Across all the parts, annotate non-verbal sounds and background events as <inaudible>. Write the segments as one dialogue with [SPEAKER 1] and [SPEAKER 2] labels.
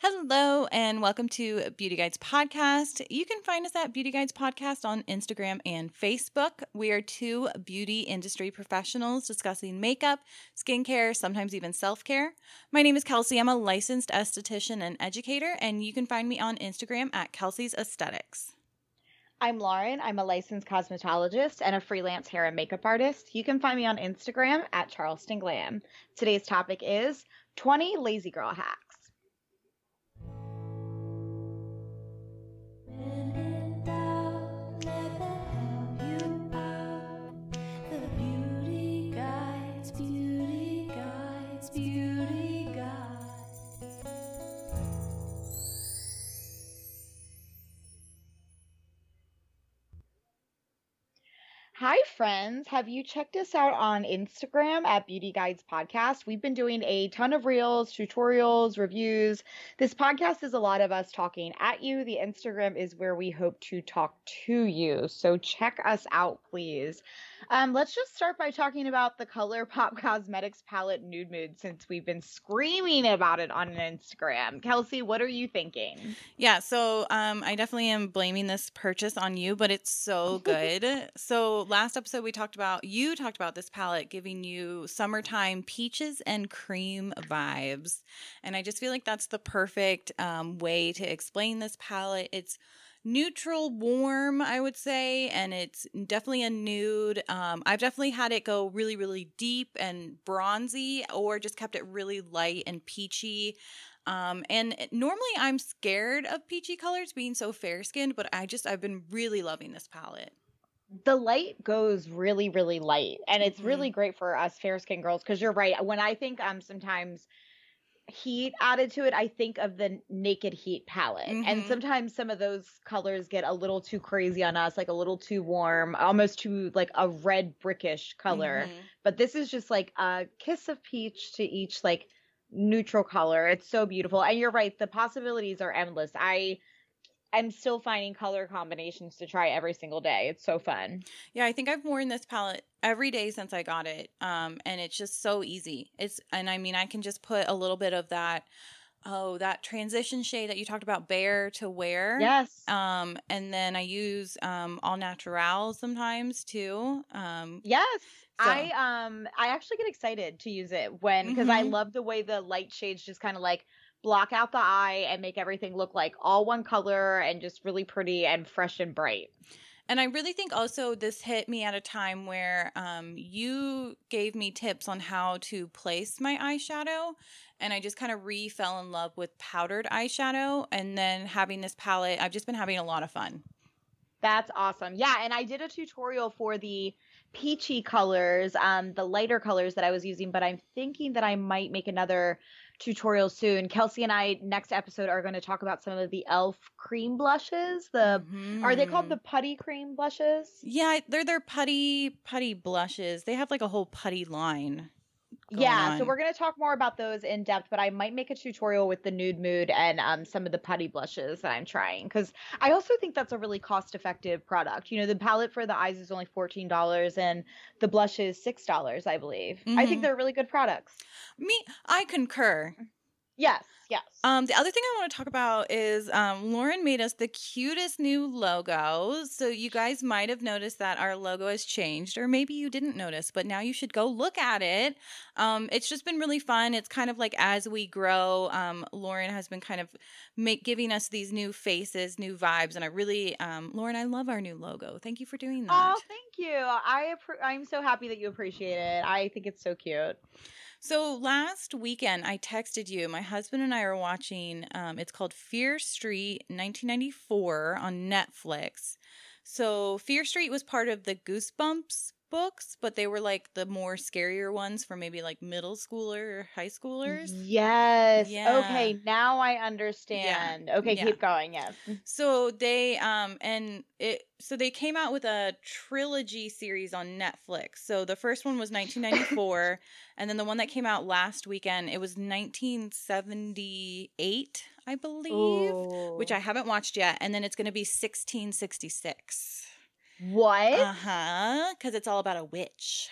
[SPEAKER 1] Hello, and welcome to Beauty Guides Podcast. You can find us at Beauty Guides Podcast on Instagram and Facebook. We are two beauty industry professionals discussing makeup, skincare, sometimes even self care. My name is Kelsey. I'm a licensed esthetician and educator, and you can find me on Instagram at Kelsey's Aesthetics.
[SPEAKER 2] I'm Lauren. I'm a licensed cosmetologist and a freelance hair and makeup artist. You can find me on Instagram at Charleston Glam. Today's topic is 20 lazy girl hacks. Friends. Have you checked us out on Instagram at Beauty Guides Podcast? We've been doing a ton of reels, tutorials, reviews. This podcast is a lot of us talking at you. The Instagram is where we hope to talk to you. So check us out, please. Um, let's just start by talking about the Color <laughs> Pop Cosmetics palette Nude Mood since we've been screaming about it on Instagram. Kelsey, what are you thinking?
[SPEAKER 1] Yeah, so um, I definitely am blaming this purchase on you, but it's so <laughs> good. so last episode we talked about you talked about this palette giving you summertime peaches and cream vibes, and I just feel like that's the perfect um, way to explain this palette. It's neutral warm i would say and it's definitely a nude um, i've definitely had it go really really deep and bronzy or just kept it really light and peachy um, and normally i'm scared of peachy colors being so fair skinned but i just i've been really loving this palette
[SPEAKER 2] the light goes really really light and it's
[SPEAKER 1] Mhm.
[SPEAKER 2] really great for us fair skinned girls because you're right when i think um sometimes heat added to it i think of the naked heat palette. And
[SPEAKER 1] Mhm.
[SPEAKER 2] sometimes some of those colors get a little too crazy on us like a little too warm almost too like a red brickish color.
[SPEAKER 1] Mhm.
[SPEAKER 2] but this is just like a kiss of peach to each like neutral color. It's so beautiful. And you're right the possibilities are endless. I am still finding color combinations to try every single day it's so fun
[SPEAKER 1] Yeah, I think I've worn this palette every day since I got it. Um, and it's just so easy. It's and I mean I can just put a little bit of that oh, that transition shade that you talked about bare to wear.
[SPEAKER 2] Yes.
[SPEAKER 1] Um, and then I use um all natural sometimes too. Um
[SPEAKER 2] yes.
[SPEAKER 1] so-
[SPEAKER 2] I um I actually get excited to use it when because I
[SPEAKER 1] Mhm.
[SPEAKER 2] love the way the light shades just kind of like block out the eye and make everything look like all one color and just really pretty and fresh and bright.
[SPEAKER 1] And I really think also this hit me at a time where um, you gave me tips on how to place my eyeshadow. And I just kind of re fell in love with powdered eyeshadow. And then having this palette, I've just been having a lot of fun.
[SPEAKER 2] That's awesome. Yeah, and I did a tutorial for the peachy colors, um, the lighter colors that I was using, but I'm thinking that I might make another tutorial soon. Kelsey and I next episode are going to talk about some of the elf cream blushes. The are they called
[SPEAKER 1] Mhm.
[SPEAKER 2] the putty cream blushes?
[SPEAKER 1] Yeah, they're their putty putty blushes. They have like a whole putty line.
[SPEAKER 2] Yeah, so we're going to talk more about those in depth, but I might make a tutorial with the nude mood and um, some of the putty blushes that I'm trying because I also think that's a really cost effective product. You know, the palette for the eyes is only $14 and the blush is $6, I believe. I think
[SPEAKER 1] Mhm.
[SPEAKER 2] they're really good products.
[SPEAKER 1] Me, I concur.
[SPEAKER 2] Yes, yes.
[SPEAKER 1] Um, the other thing I want to talk about is um, Lauren made us the cutest new logo. So you guys might have noticed that our logo has changed, or maybe you didn't notice, but now you should go look at it. Um, it's just been really fun. It's kind of like as we grow, um, Lauren has been kind of make giving us these new faces, new vibes, and I really, um, Lauren, I love our new logo. Thank you for doing that.
[SPEAKER 2] Oh, thank you. I appre- I'm so happy that you appreciate it. I think it's so cute.
[SPEAKER 1] So last weekend, I texted you. My husband and I are watching. Um, it's called Fear Street, 1994, on Netflix. So Fear Street was part of the Goosebumps books, but they were like the more scarier ones for maybe like middle schooler or high schoolers.
[SPEAKER 2] Yes.
[SPEAKER 1] Yeah.
[SPEAKER 2] Okay, now I understand. Okay,
[SPEAKER 1] Yeah.
[SPEAKER 2] keep going. Yes.
[SPEAKER 1] So they um and it so they came out with a trilogy series on Netflix. So the first one was 1994 <laughs> and then the one that came out last weekend it was 1978, I believe, which I haven't watched yet and then it's going to be 1666.
[SPEAKER 2] What?
[SPEAKER 1] Uh-huh, cuz it's all about a witch.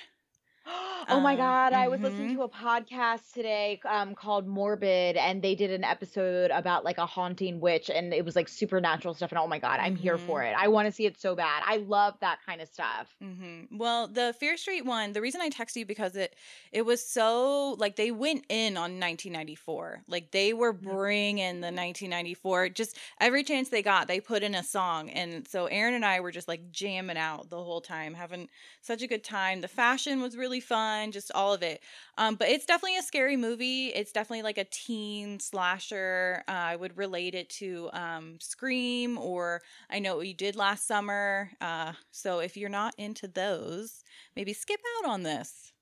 [SPEAKER 2] Oh my
[SPEAKER 1] Um,
[SPEAKER 2] god, I was listening
[SPEAKER 1] mhm.
[SPEAKER 2] to a podcast today um called Morbid and they did an episode about like a haunting witch and it was like supernatural stuff and oh my god, I'm here for
[SPEAKER 1] Mhm.
[SPEAKER 2] it. I want to see it so bad. I love that kind of stuff.
[SPEAKER 1] hmm Well, the Fear Street one, the reason I texted you because it it was so like they went in on 1994. Like they were
[SPEAKER 2] Mhm.
[SPEAKER 1] bringing the 1994. Just every chance they got, they put in a song, and so Aaron and I were just like jamming out the whole time, having such a good time. The fashion was really fun, just all of it. Um, but it's definitely a scary movie. It's definitely like a teen slasher. Uh, I would relate it to um, Scream or I know what you did last summer. Uh, so if you're not into those, maybe skip out on this.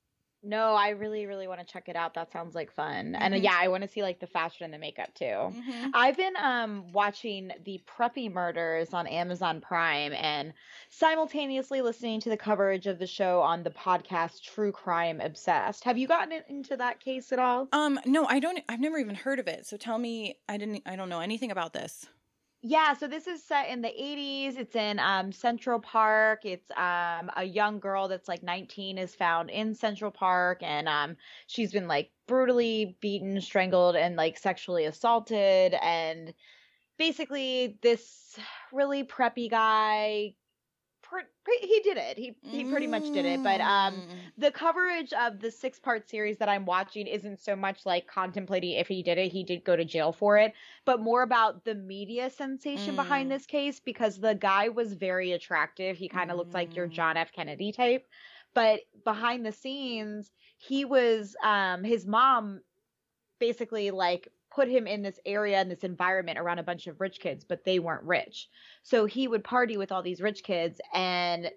[SPEAKER 2] No, I really really want to check it out. That sounds like fun. And uh,
[SPEAKER 1] Mhm.
[SPEAKER 2] yeah, I want to see like the fashion and the makeup too.
[SPEAKER 1] Mm-hmm.
[SPEAKER 2] I've been um watching the Preppy Murders on Amazon Prime and simultaneously listening to the coverage of the show on the podcast True Crime Obsessed. Have you gotten into that case at all?
[SPEAKER 1] Um, no, I don't. I've never even heard of it. So tell me, I didn't. I don't know anything about this.
[SPEAKER 2] Yeah, so this is set in the 80s. It's in um, Central Park. It's um, a young girl that's like 19 is found in Central Park, and um, she's been like brutally beaten, strangled, and like sexually assaulted. And basically, this really preppy guy, he did it. He he pretty much did it. But um,
[SPEAKER 1] Mm.
[SPEAKER 2] the coverage of the six part series that I'm watching isn't so much like contemplating if he did it, he did go to jail for it, but more about the media sensation behind
[SPEAKER 1] Mm.
[SPEAKER 2] this case because the guy was very attractive. He kind of looked like your
[SPEAKER 1] Mm.
[SPEAKER 2] John F. Kennedy type. But behind the scenes, he was um his mom basically like put him in this area in this environment around a bunch of rich kids, but they weren't rich. So he would party with all these rich kids and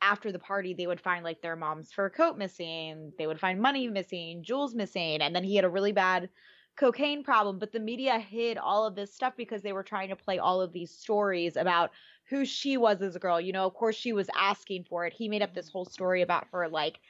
[SPEAKER 2] after the party they would find like their mom's fur coat missing, they would find money missing, jewels missing, and then he had a really bad cocaine problem, but the media hid all of this stuff because they were trying to play all of these stories about who she was as a girl. You know, of course she was asking for it. He made up this whole story about her like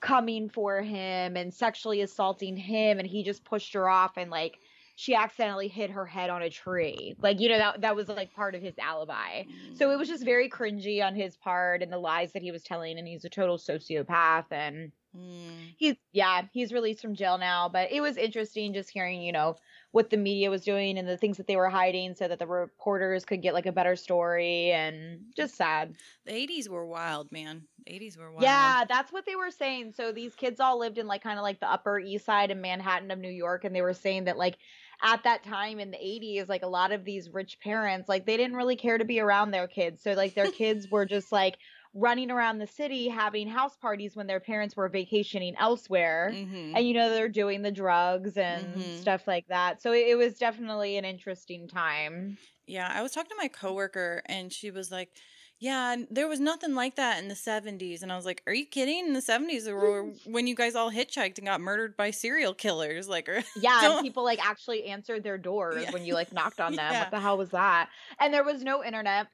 [SPEAKER 2] coming for him and sexually assaulting him and he just pushed her off and like she accidentally hit her head on a tree. Like, you know, that that was like part of his alibi. So it was just very cringy on his part and the lies that he was telling and he's a total sociopath and
[SPEAKER 1] Mm.
[SPEAKER 2] he's yeah, he's released from jail now, but it was interesting just hearing, you know, what the media was doing and the things that they were hiding so that the reporters could get like a better story and just sad.
[SPEAKER 1] The 80s were wild, man. The 80s were wild.
[SPEAKER 2] Yeah, that's what they were saying. So these kids all lived in like kind of like the upper east side of Manhattan of New York and they were saying that like at that time in the 80s like a lot of these rich parents like they didn't really care to be around their kids. So like their kids were <laughs> just like running around the city having house parties when their parents were vacationing elsewhere.
[SPEAKER 1] Mhm.
[SPEAKER 2] And you know they're doing the drugs and
[SPEAKER 1] Mhm.
[SPEAKER 2] stuff like that. So it, it was definitely an interesting time.
[SPEAKER 1] Yeah, I was talking to my coworker and she was like, "Yeah, there was nothing like that in the 70s." And I was like, "Are you kidding? In the 70s or mm. when you guys all hitchhiked and got murdered by serial killers like <laughs>
[SPEAKER 2] Yeah, and people like actually answered their doors
[SPEAKER 1] Yeah.
[SPEAKER 2] when you like knocked on <laughs> them.
[SPEAKER 1] Yeah.
[SPEAKER 2] What the hell was that? And there was no internet.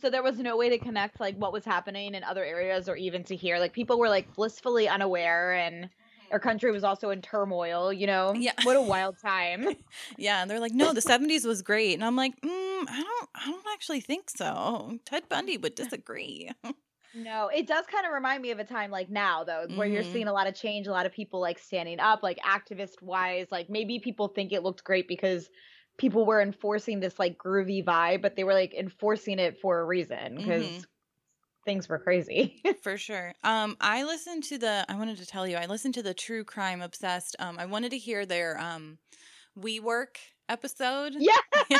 [SPEAKER 2] So there was no way to connect like what was happening in other areas or even to hear. Like people were like blissfully unaware and our country was also in turmoil, you know?
[SPEAKER 1] Yeah.
[SPEAKER 2] What a wild time. <laughs>
[SPEAKER 1] Yeah, and they're like, "No, the 70s was great." And I'm like, mm, "I don't I don't actually think so." Ted Bundy would disagree. <laughs>
[SPEAKER 2] No, it does kind of remind me of a time like now though, where you're
[SPEAKER 1] Mhm.
[SPEAKER 2] seeing a lot of change, a lot of people like standing up, like activist wise. Like maybe people think it looked great because people were enforcing this like groovy vibe, but they were like enforcing it for a reason because
[SPEAKER 1] Mhm.
[SPEAKER 2] Things were crazy. <laughs>
[SPEAKER 1] For sure. Um, I listened to the. I wanted to tell you. I listened to the True Crime Obsessed. Um, I wanted to hear their um, WeWork episode.
[SPEAKER 2] yes. <laughs>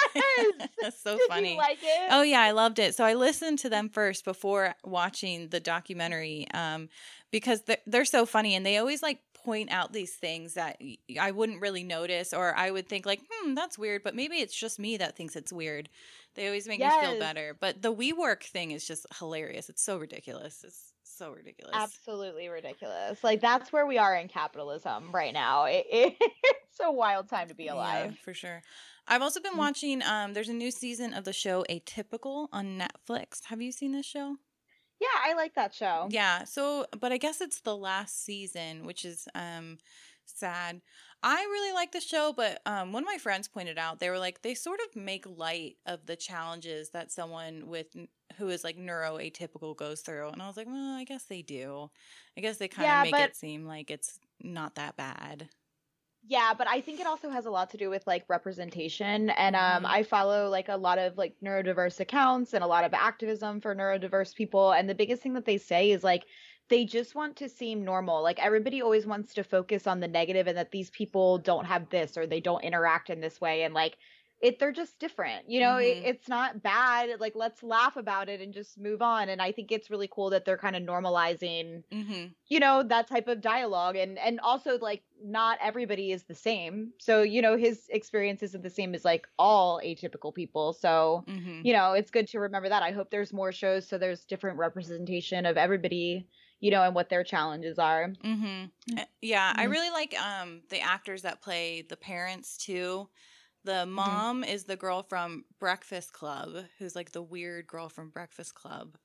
[SPEAKER 1] That's <laughs> so
[SPEAKER 2] Did
[SPEAKER 1] funny.
[SPEAKER 2] like it?
[SPEAKER 1] Oh yeah, I loved it. So I listened to them first before watching the documentary, um, because they're, they're so funny and they always like point out these things that i wouldn't really notice, or I would think like, hmm, that's weird, but maybe it's just me that thinks it's weird. They always make me feel better. But the WeWork thing is just hilarious. It's so ridiculous. It's so ridiculous.
[SPEAKER 2] Absolutely ridiculous. Like that's where we are in capitalism right now. <laughs> It, it, it's a wild time to be
[SPEAKER 1] Yeah,
[SPEAKER 2] alive.
[SPEAKER 1] for sure. I've also been
[SPEAKER 2] Mm.
[SPEAKER 1] watching. Um, there's a new season of the show Atypical on Netflix. Have you seen this show?
[SPEAKER 2] Yeah, I like that show.
[SPEAKER 1] Yeah. So, but I guess it's the last season, which is um sad. I really like the show, but um, one of my friends pointed out they were like they sort of make light of the challenges that someone with who is like neuroatypical goes through, and I was like, well, I guess they do. I guess they kind of
[SPEAKER 2] Yeah,
[SPEAKER 1] make
[SPEAKER 2] but-
[SPEAKER 1] it seem like it's not that bad.
[SPEAKER 2] Yeah, but I think it also has a lot to do with like representation. And um
[SPEAKER 1] Mhm.
[SPEAKER 2] I follow like a lot of like neurodiverse accounts and a lot of activism for neurodiverse people. And the biggest thing that they say is like they just want to seem normal. Like everybody always wants to focus on the negative and that these people don't have this or they don't interact in this way. And like it they're just different. You know, it,
[SPEAKER 1] Mhm.
[SPEAKER 2] it's not bad. Like let's laugh about it and just move on. And I think it's really cool that they're kind of normalizing
[SPEAKER 1] hmm
[SPEAKER 2] you know that type of dialogue and and also like not everybody is the same so you know his experience isn't the same as like all atypical people so
[SPEAKER 1] hmm
[SPEAKER 2] you know it's good to remember that i hope there's more shows so there's different representation of everybody you know and what their challenges are
[SPEAKER 1] hmm Yeah, I
[SPEAKER 2] Mhm.
[SPEAKER 1] really like um the actors that play the parents too. The
[SPEAKER 2] Mm-hmm.
[SPEAKER 1] mom is the girl from Breakfast Club, who's like the weird girl from Breakfast Club.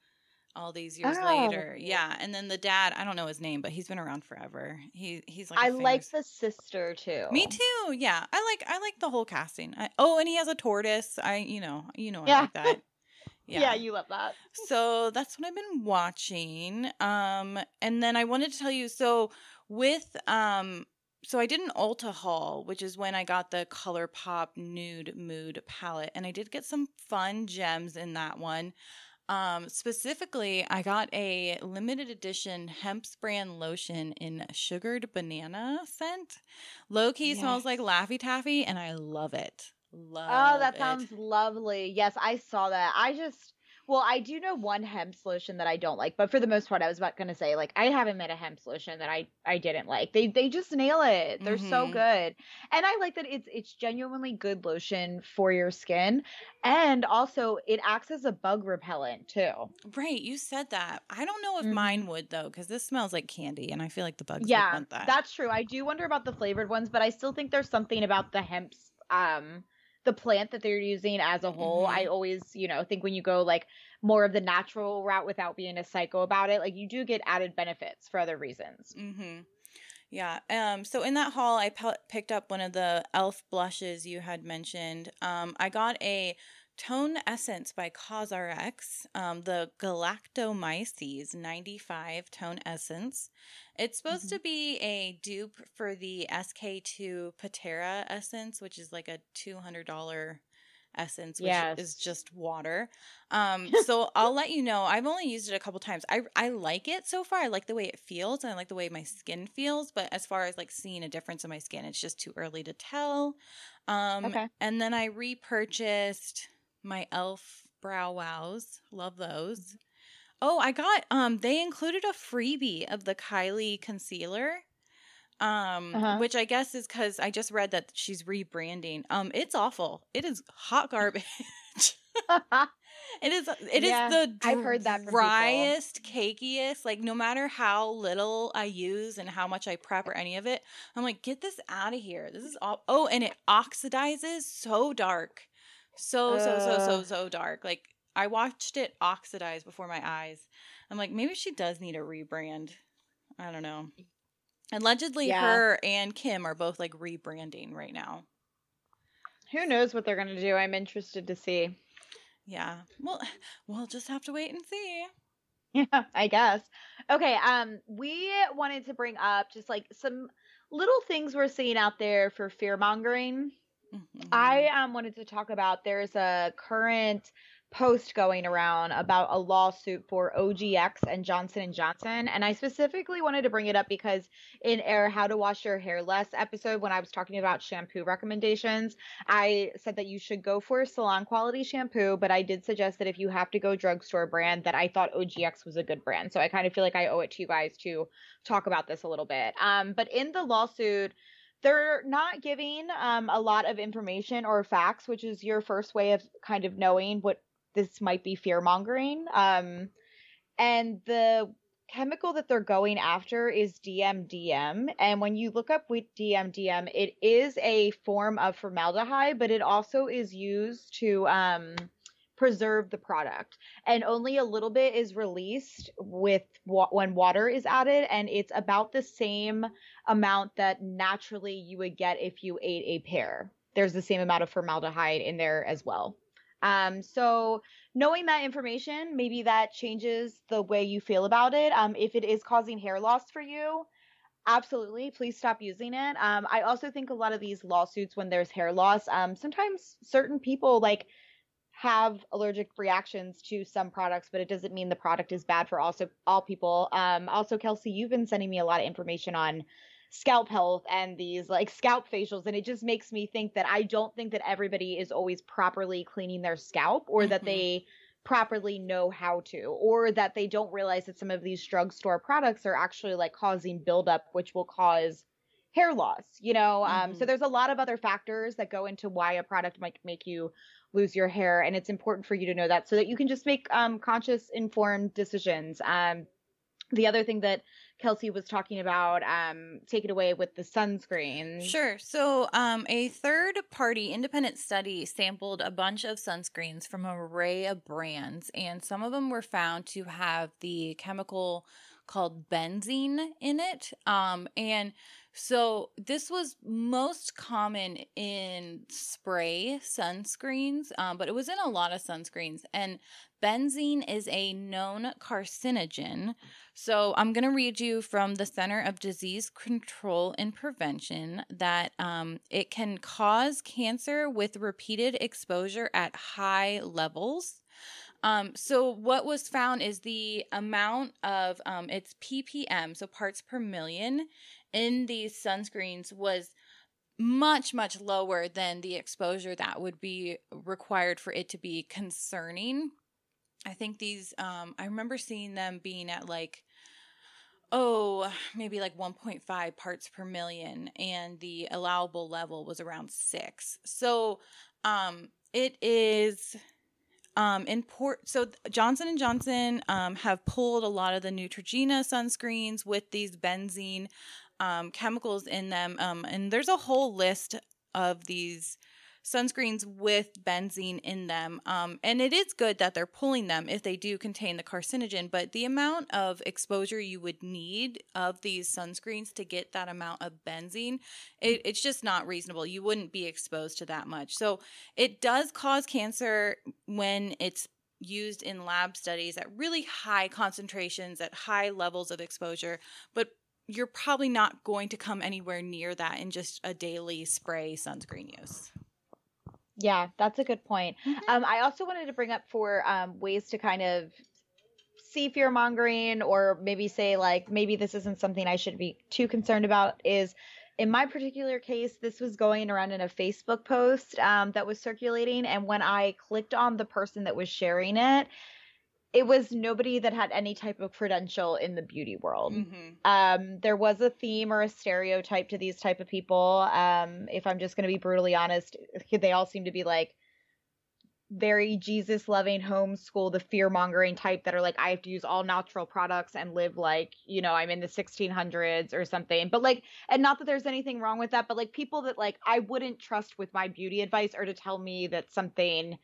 [SPEAKER 1] All these years
[SPEAKER 2] Oh.
[SPEAKER 1] later, yeah, and then the dad, I don't know his name, but he's been around forever. He he's like a
[SPEAKER 2] i like the sister too
[SPEAKER 1] Me too. Yeah, I like I like the whole casting. I, oh, and he has a tortoise. I you know you know I
[SPEAKER 2] Yeah.
[SPEAKER 1] like that. <laughs>
[SPEAKER 2] yeah. you love that
[SPEAKER 1] So that's what I've been watching. Um, and then I wanted to tell you so with um, so I did an Ulta haul, which is when I got the Color Pop Nude Mood palette, and I did get some fun gems in that one. Um, specifically, I got a limited edition Hempz brand lotion in sugared banana scent. Low key smells like Laffy Taffy, and I love it. Love
[SPEAKER 2] oh that
[SPEAKER 1] it.
[SPEAKER 2] sounds lovely yes i saw that i just well i do know one hemp lotion that i don't like but for the most part i was about to say like i haven't met a hemp lotion that i i didn't like they they just nail it they're so
[SPEAKER 1] Mhm.
[SPEAKER 2] good and i like that it's it's genuinely good lotion for your skin and also it acts as a bug repellent too
[SPEAKER 1] Right, you said that. I don't know if
[SPEAKER 2] Mhm.
[SPEAKER 1] mine would though, because this smells like candy, and I feel like the bugs would
[SPEAKER 2] yeah
[SPEAKER 1] want that.
[SPEAKER 2] that's true i do wonder about the flavored ones but i still think there's something about the hemp's um the plant that they're using as a whole
[SPEAKER 1] Mhm.
[SPEAKER 2] i always you know think when you go like more of the natural route without being a psycho about it like you do get added benefits for other reasons
[SPEAKER 1] Mm-hmm. Yeah. Um. So in that haul, I picked up one of the Elf blushes you had mentioned. Um. I got a Tone Essence by CosRX. Um. The Galactomyces 95 Tone Essence. It's supposed to be a dupe for the SK2 Pitera Essence, which is like a two hundred dollar essence, which
[SPEAKER 2] Yes.
[SPEAKER 1] is just water. Um, <laughs> so I'll let you know. I've only used it a couple times. I I like it so far. I like the way it feels and I like the way my skin feels. But as far as like seeing a difference in my skin, it's just too early to tell. Um,
[SPEAKER 2] Okay.
[SPEAKER 1] And then I repurchased my Elf Brow Wows. Love those. Oh, I got um. They included a freebie of the Kylie concealer. Um,
[SPEAKER 2] Uh-huh.
[SPEAKER 1] which I guess is because I just read that she's rebranding. Um, it's awful. It is hot garbage. <laughs> It is. It is
[SPEAKER 2] Yeah,
[SPEAKER 1] the
[SPEAKER 2] I've heard that
[SPEAKER 1] driest, cakiest. Like no matter how little I use and how much I prep or any of it, I'm like, get this out of here. This is all. Oh, and it oxidizes so dark, so so so so so dark. Like I watched it oxidize before my eyes. I'm like, maybe she does need a rebrand. I don't know. Allegedly,
[SPEAKER 2] Yeah.
[SPEAKER 1] her and Kim are both like rebranding right now.
[SPEAKER 2] who knows what they're gonna do i'm interested to see
[SPEAKER 1] Yeah. Well, <sighs> we'll just have to wait and see. <laughs>
[SPEAKER 2] Yeah, I guess. Okay, um we wanted to bring up just like some little things we're seeing out there for fear mongering.
[SPEAKER 1] Mhm.
[SPEAKER 2] I um wanted to talk about there's a current post going around about a lawsuit for OGX and Johnson and Johnson and I specifically wanted to bring it up because in our how to wash your hair less episode when I was talking about shampoo recommendations I said that you should go for salon quality shampoo but I did suggest that if you have to go drugstore brand that I thought OGX was a good brand so I kind of feel like I owe it to you guys to talk about this a little bit um but in the lawsuit they're not giving um, a lot of information or facts, which is your first way of kind of knowing what this might be fear mongering. Um, and the chemical that they're going after is DMDM. And when you look up with DMDM, it is a form of formaldehyde, but it also is used to um, preserve the product. And only a little bit is released with wa- when water is added and it's about the same amount that naturally you would get if you ate a pear. There's the same amount of formaldehyde in there as well. Um, so knowing that information maybe that changes the way you feel about it. Um, if it is causing hair loss for you absolutely please stop using it. Um, i also think a lot of these lawsuits when there's hair loss um, sometimes certain people like have allergic reactions to some products, but it doesn't mean the product is bad for also all people. Um, also, Kelsey, you've been sending me a lot of information on scalp health and these like scalp facials, and it just makes me think that I don't think that everybody is always properly cleaning their scalp, or that
[SPEAKER 1] Mhm.
[SPEAKER 2] they properly know how to, or that they don't realize that some of these drugstore products are actually like causing buildup, which will cause hair loss. You know, um, so
[SPEAKER 1] Mhm.
[SPEAKER 2] there's a lot of other factors that go into why a product might make you lose your hair and it's important for you to know that so that you can just make um, conscious informed decisions um, the other thing that kelsey was talking about um, take it away with the sunscreen
[SPEAKER 1] Sure. So, um, a third party independent study sampled a bunch of sunscreens from an array of brands, and some of them were found to have the chemical called benzene in it. Um, and so, this was most common in spray sunscreens, um, but it was in a lot of sunscreens. And benzene is a known carcinogen. So I'm going to read you from the Center of Disease Control and Prevention that um, it can cause cancer with repeated exposure at high levels. Um, so what was found is the amount of um, its ppm, so parts per million, in these sunscreens was much much lower than the exposure that would be required for it to be concerning. I think these um I remember seeing them being at like oh, maybe like 1.5 parts per million and the allowable level was around 6. So, um it is um import so Johnson and Johnson um have pulled a lot of the Neutrogena sunscreens with these benzene um chemicals in them um and there's a whole list of these sunscreens with benzene in them. Um, and it is good that they're pulling them if they do contain the carcinogen, but the amount of exposure you would need of these sunscreens to get that amount of benzene, it, it's just not reasonable. You wouldn't be exposed to that much. So it does cause cancer when it's used in lab studies at really high concentrations, at high levels of exposure, but you're probably not going to come anywhere near that in just a daily spray sunscreen use.
[SPEAKER 2] Yeah that's a good point
[SPEAKER 1] Mhm.
[SPEAKER 2] um, i also wanted to bring up for um, ways to kind of see fear mongering or maybe say like maybe this isn't something i should be too concerned about is in my particular case this was going around in a facebook post um, that was circulating and when i clicked on the person that was sharing it it was nobody that had any type of credential in the beauty world
[SPEAKER 1] Mm-hmm.
[SPEAKER 2] um, there was a theme or a stereotype to these type of people. Um, if I'm just going to be brutally honest, they all seem to be like very Jesus loving homeschool, the fear mongering type that are like, I have to use all natural products and live like, you know, I'm in the 1600s or something. But like, and not that there's anything wrong with that, but like people that like I wouldn't trust with my beauty advice or to tell me that something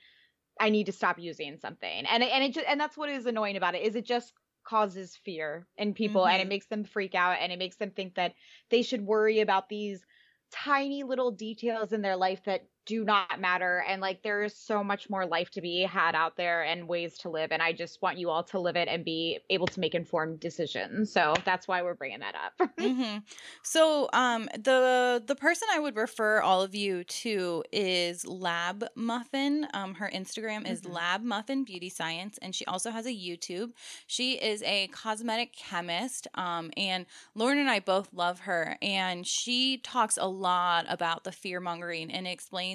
[SPEAKER 2] I need to stop using something. And and it just, and that's what is annoying about it is it just causes fear in people and it
[SPEAKER 1] Mhm.
[SPEAKER 2] makes them freak out and it makes them think that they should worry about these tiny little details in their life that do not matter and like there is so much more life to be had out there and ways to live and i just want you all to live it and be able to make informed decisions so that's why we're bringing that up <laughs>
[SPEAKER 1] hmm So, um, the the person I would refer all of you to is Lab Muffin. Um, her Instagram is
[SPEAKER 2] Mhm.
[SPEAKER 1] Lab Muffin Beauty Science, and she also has a YouTube. She is a cosmetic chemist, um, and Lauren and I both love her, and she talks a lot about the fear mongering and explains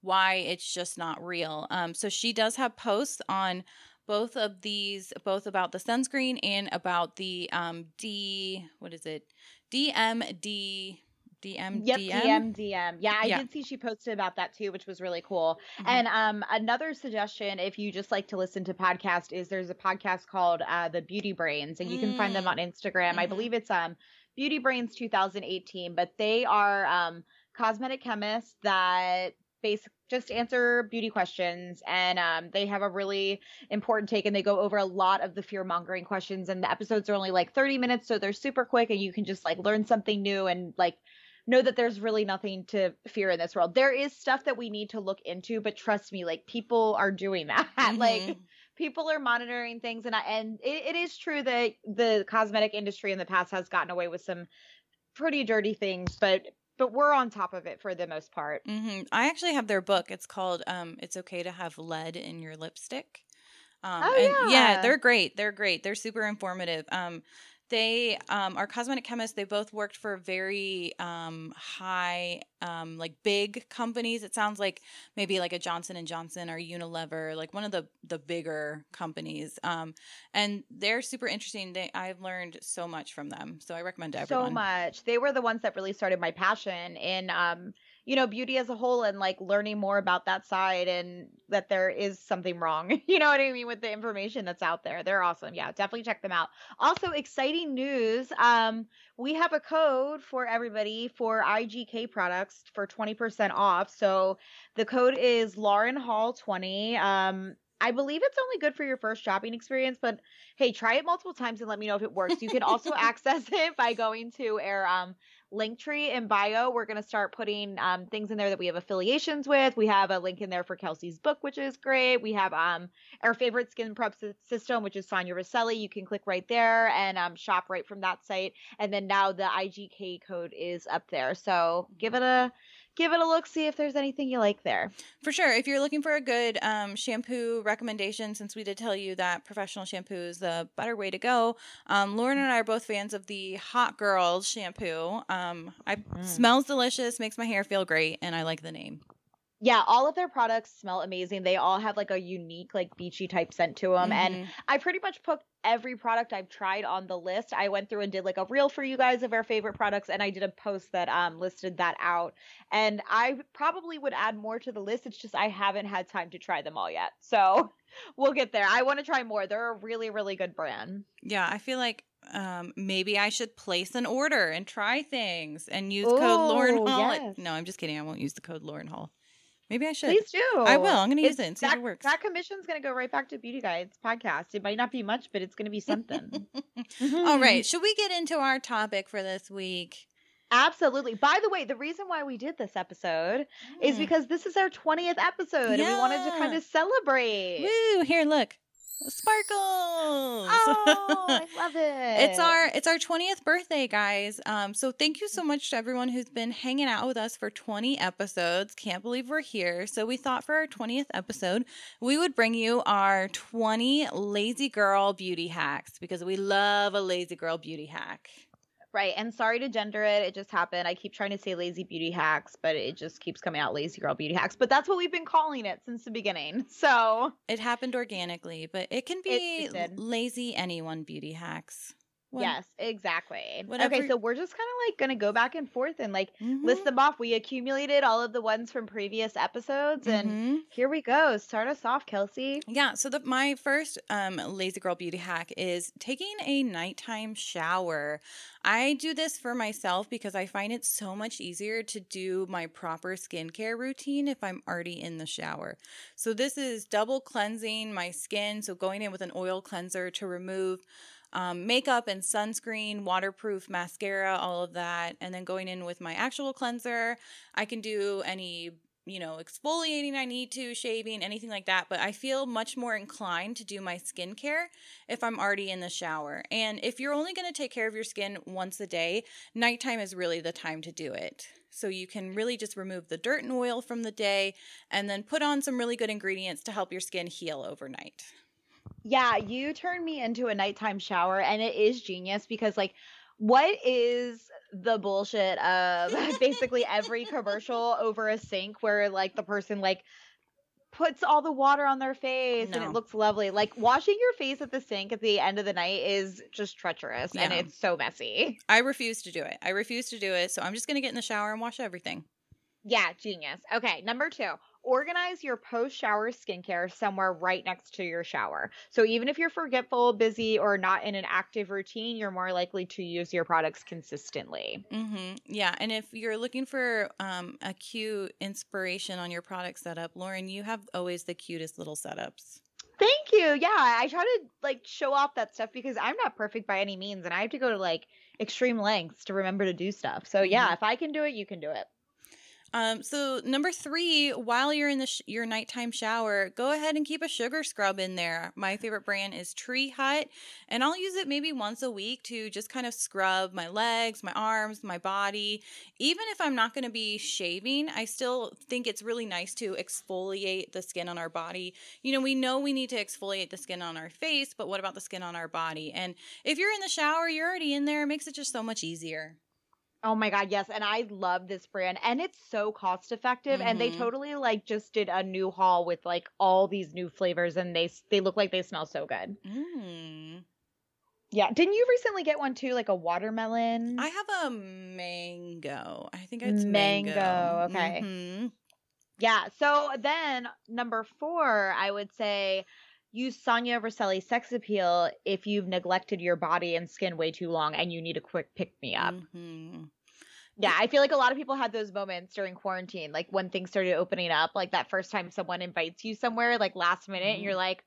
[SPEAKER 1] why it's just not real. Um, so she does have posts on both of these, both about the sunscreen and about the um D, what is it? DMD, DM,
[SPEAKER 2] yep
[SPEAKER 1] DM.
[SPEAKER 2] dm dm yeah i
[SPEAKER 1] Yeah.
[SPEAKER 2] did see she posted about that too which was really cool
[SPEAKER 1] Mhm.
[SPEAKER 2] And um, another suggestion, if you just like to listen to podcast, is there's a podcast called uh, the Beauty Brains, and you can find them
[SPEAKER 1] Mm.
[SPEAKER 2] on Instagram. I
[SPEAKER 1] Mhm.
[SPEAKER 2] believe it's um Beauty Brains 2018, but they are um cosmetic chemists that basic just answer beauty questions and um, they have a really important take and they go over a lot of the fear mongering questions and the episodes are only like 30 minutes so they're super quick and you can just like learn something new and like know that there's really nothing to fear in this world there is stuff that we need to look into but trust me like people are doing <laughs> that like
[SPEAKER 1] Mhm.
[SPEAKER 2] people are monitoring things and I, and it, it is true that the cosmetic industry in the past has gotten away with some pretty dirty things but but we're on top of it for the most part
[SPEAKER 1] hmm I actually have their book. It's called um, "It's Okay to Have Lead in Your Lipstick." Um,
[SPEAKER 2] Oh,
[SPEAKER 1] and
[SPEAKER 2] yeah.
[SPEAKER 1] they're great. They're great. They're super informative. Um, they um, are cosmetic chemists. They both worked for very um, high, um, like big companies. It sounds like maybe like a Johnson and Johnson or Unilever, like one of the the bigger companies. Um, and they're super interesting. They, I've learned so much from them, so I recommend to everyone.
[SPEAKER 2] so much they were the ones that really started my passion in um you know beauty as a whole and like learning more about that side and that there is something wrong <laughs> you know what i mean with the information that's out there. They're awesome. Yeah definitely check them out. Also exciting news um we have a code for everybody for igk products for 20% off. So the code is lauren hall 20 um I believe it's only good for your first shopping experience, but hey, try it multiple times and let me know if it works. You can also <laughs> access it by going to our um, link tree in bio. We're going to start putting um, things in there that we have affiliations with. We have a link in there for Kelsey's book, which is great. We have um, our favorite skin prep sy- system, which is Sonia Roselli. You can click right there and um, shop right from that site. And then now the IGK code is up there. So give it a give it a look, see if there's anything you like there.
[SPEAKER 1] For sure. If you're looking for a good um, shampoo recommendation, since we did tell you that professional shampoo is the better way to go, um, Lauren and I are both fans of the Hot Girls shampoo. Um, I
[SPEAKER 2] Mm.
[SPEAKER 1] smells delicious, makes my hair feel great, and I like the name.
[SPEAKER 2] Yeah, all of their products smell amazing. They all have like a unique, like beachy type scent to them. And
[SPEAKER 1] Mhm.
[SPEAKER 2] I pretty much put every product I've tried on the list. I went through and did like a reel for you guys of our favorite products, and I did a post that um listed that out. And I probably would add more to the list. It's just I haven't had time to try them all yet. So <laughs> we'll get there. I want to try more. They're a really, really good brand.
[SPEAKER 1] yeah, I feel like um, maybe I should place an order and try things and use code Lauren Hall.
[SPEAKER 2] yes.
[SPEAKER 1] No, I'm just kidding. I won't use the code Lauren Hall. Maybe I should.
[SPEAKER 2] Please do.
[SPEAKER 1] I will. I'm gonna use it and see if
[SPEAKER 2] that,
[SPEAKER 1] it works.
[SPEAKER 2] That commission's gonna go right back to Beauty Guides podcast. It might not be much, but it's gonna be something. <laughs>
[SPEAKER 1] All right. Should we get into our topic for this week?
[SPEAKER 2] Absolutely. By the way, the reason why we did this episode is
[SPEAKER 1] Mm.
[SPEAKER 2] because this is our 20th episode and we wanted to kind of celebrate.
[SPEAKER 1] Woo! Here, look, sparkles.
[SPEAKER 2] Oh, I love <laughs> it.
[SPEAKER 1] It's our it's our 20th birthday, guys. Um, so thank you so much to everyone who's been hanging out with us for 20 episodes. Can't believe we're here. So we thought for our 20th episode, we would bring you our 20 lazy girl beauty hacks because we love a lazy girl beauty hack.
[SPEAKER 2] Right. And sorry to gender it. It just happened. I keep trying to say lazy beauty hacks, but it just keeps coming out lazy girl beauty hacks. But that's what we've been calling it since the beginning. <laughs> So
[SPEAKER 1] It happened organically, but it can be
[SPEAKER 2] it did.
[SPEAKER 1] lazy anyone beauty hacks.
[SPEAKER 2] Yes, exactly.
[SPEAKER 1] whatever-
[SPEAKER 2] Okay, so we're just kind of like gonna go back and forth and like
[SPEAKER 1] Mhm.
[SPEAKER 2] list them off. We accumulated all of the ones from previous episodes, and
[SPEAKER 1] Mhm.
[SPEAKER 2] here we go. Start us off, Kelsey.
[SPEAKER 1] Yeah, so the, my first um, lazy girl beauty hack is taking a nighttime shower. I do this for myself because I find it so much easier to do my proper skincare routine if I'm already in the shower. So this is double cleansing my skin, so going in with an oil cleanser to remove um, makeup and sunscreen, waterproof mascara, all of that, and then going in with my actual cleanser. I can do any you know, exfoliating I need to, shaving, anything like that. But I feel much more inclined to do my skincare if I'm already in the shower. And if you're only going to take care of your skin once a day, nighttime is really the time to do it. So you can really just remove the dirt and oil from the day and then put on some really good ingredients to help your skin heal overnight.
[SPEAKER 2] Yeah, you turned me into a nighttime shower, and it is genius because, like, what is the bullshit of <laughs> basically every commercial over a sink where, like, the person, like, puts all the water on their face and it looks lovely? Like, washing your face at the sink at the end of the night is just treacherous and it's so messy.
[SPEAKER 1] I refuse to do it. I refuse to do it. So I'm just going to get in the shower and wash everything.
[SPEAKER 2] Yeah, genius. Okay, number two, organize your post shower skincare somewhere right next to your shower. So even if you're forgetful, busy, or not in an active routine, you're more likely to use your products consistently.
[SPEAKER 1] Mm-hmm. Yeah, and if you're looking for um, a cute inspiration on your product setup, Lauren, you have always the cutest little setups.
[SPEAKER 2] Thank you. Yeah, I try to like show off that stuff because I'm not perfect by any means and I have to go to like extreme lengths to remember to do stuff. So yeah,
[SPEAKER 1] Mhm.
[SPEAKER 2] if I can do it, you can do it.
[SPEAKER 1] Um, so number three, while you're in the sh- your nighttime shower, go ahead and keep a sugar scrub in there. My favorite brand is Tree Hut, and I'll use it maybe once a week to just kind of scrub my legs, my arms, my body. Even if I'm not going to be shaving, I still think it's really nice to exfoliate the skin on our body. You know, we know we need to exfoliate the skin on our face, but what about the skin on our body? And if you're in the shower, you're already in there, it makes it just so much easier.
[SPEAKER 2] Oh my god, yes, and I love this brand and it's so cost effective and they
[SPEAKER 1] Mhm.
[SPEAKER 2] totally like just did a new haul with like all these new flavors and they they look like they smell so good.
[SPEAKER 1] Mm.
[SPEAKER 2] Yeah, didn't you recently get one too like a watermelon?
[SPEAKER 1] I have a mango. I think it's
[SPEAKER 2] Mango,
[SPEAKER 1] mango.
[SPEAKER 2] okay.
[SPEAKER 1] Mhm.
[SPEAKER 2] Yeah. So then number four, I would say use Sonia Roselli sex appeal if you've neglected your body and skin way too long and you need a quick pick me up.
[SPEAKER 1] Mhm.
[SPEAKER 2] Yeah, I feel like a lot of people had those moments during quarantine, like when things started opening up, like that first time someone invites you somewhere, like last minute, and you're like,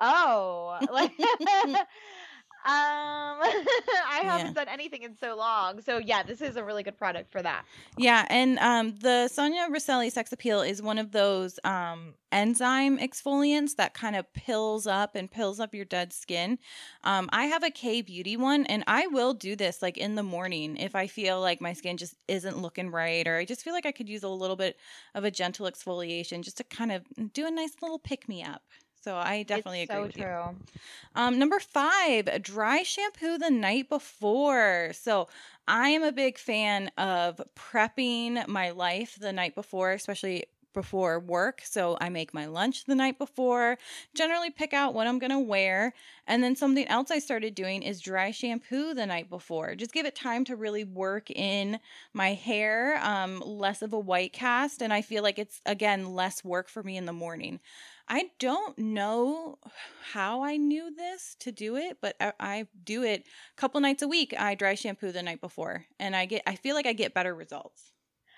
[SPEAKER 2] oh, like, <laughs> <laughs> <laughs> I haven't
[SPEAKER 1] Yeah.
[SPEAKER 2] done anything in so long. So yeah, this is a really good product for that.
[SPEAKER 1] Yeah, and um, the Sonia Roselli Sex Appeal is one of those um, enzyme exfoliants that kind of pills up and pills up your dead skin. Um, I have a K Beauty one, and I will do this like in the morning if I feel like my skin just isn't looking right, or I just feel like I could use a little bit of a gentle exfoliation just to kind of do a nice little pick me up. So I definitely
[SPEAKER 2] it's
[SPEAKER 1] agree
[SPEAKER 2] so
[SPEAKER 1] with you.
[SPEAKER 2] true.
[SPEAKER 1] Um, number five, dry shampoo the night before. So I am a big fan of prepping my life the night before, especially before work. So I make my lunch the night before, generally pick out what I'm going to wear. And then something else I started doing is dry shampoo the night before. Just give it time to really work in my hair, um, less of a white cast. And I feel like it's, again, less work for me in the morning. I don't know how I knew this to do it, but I, I do it a couple nights a week. I dry shampoo the night before, and I get I feel like I get better results.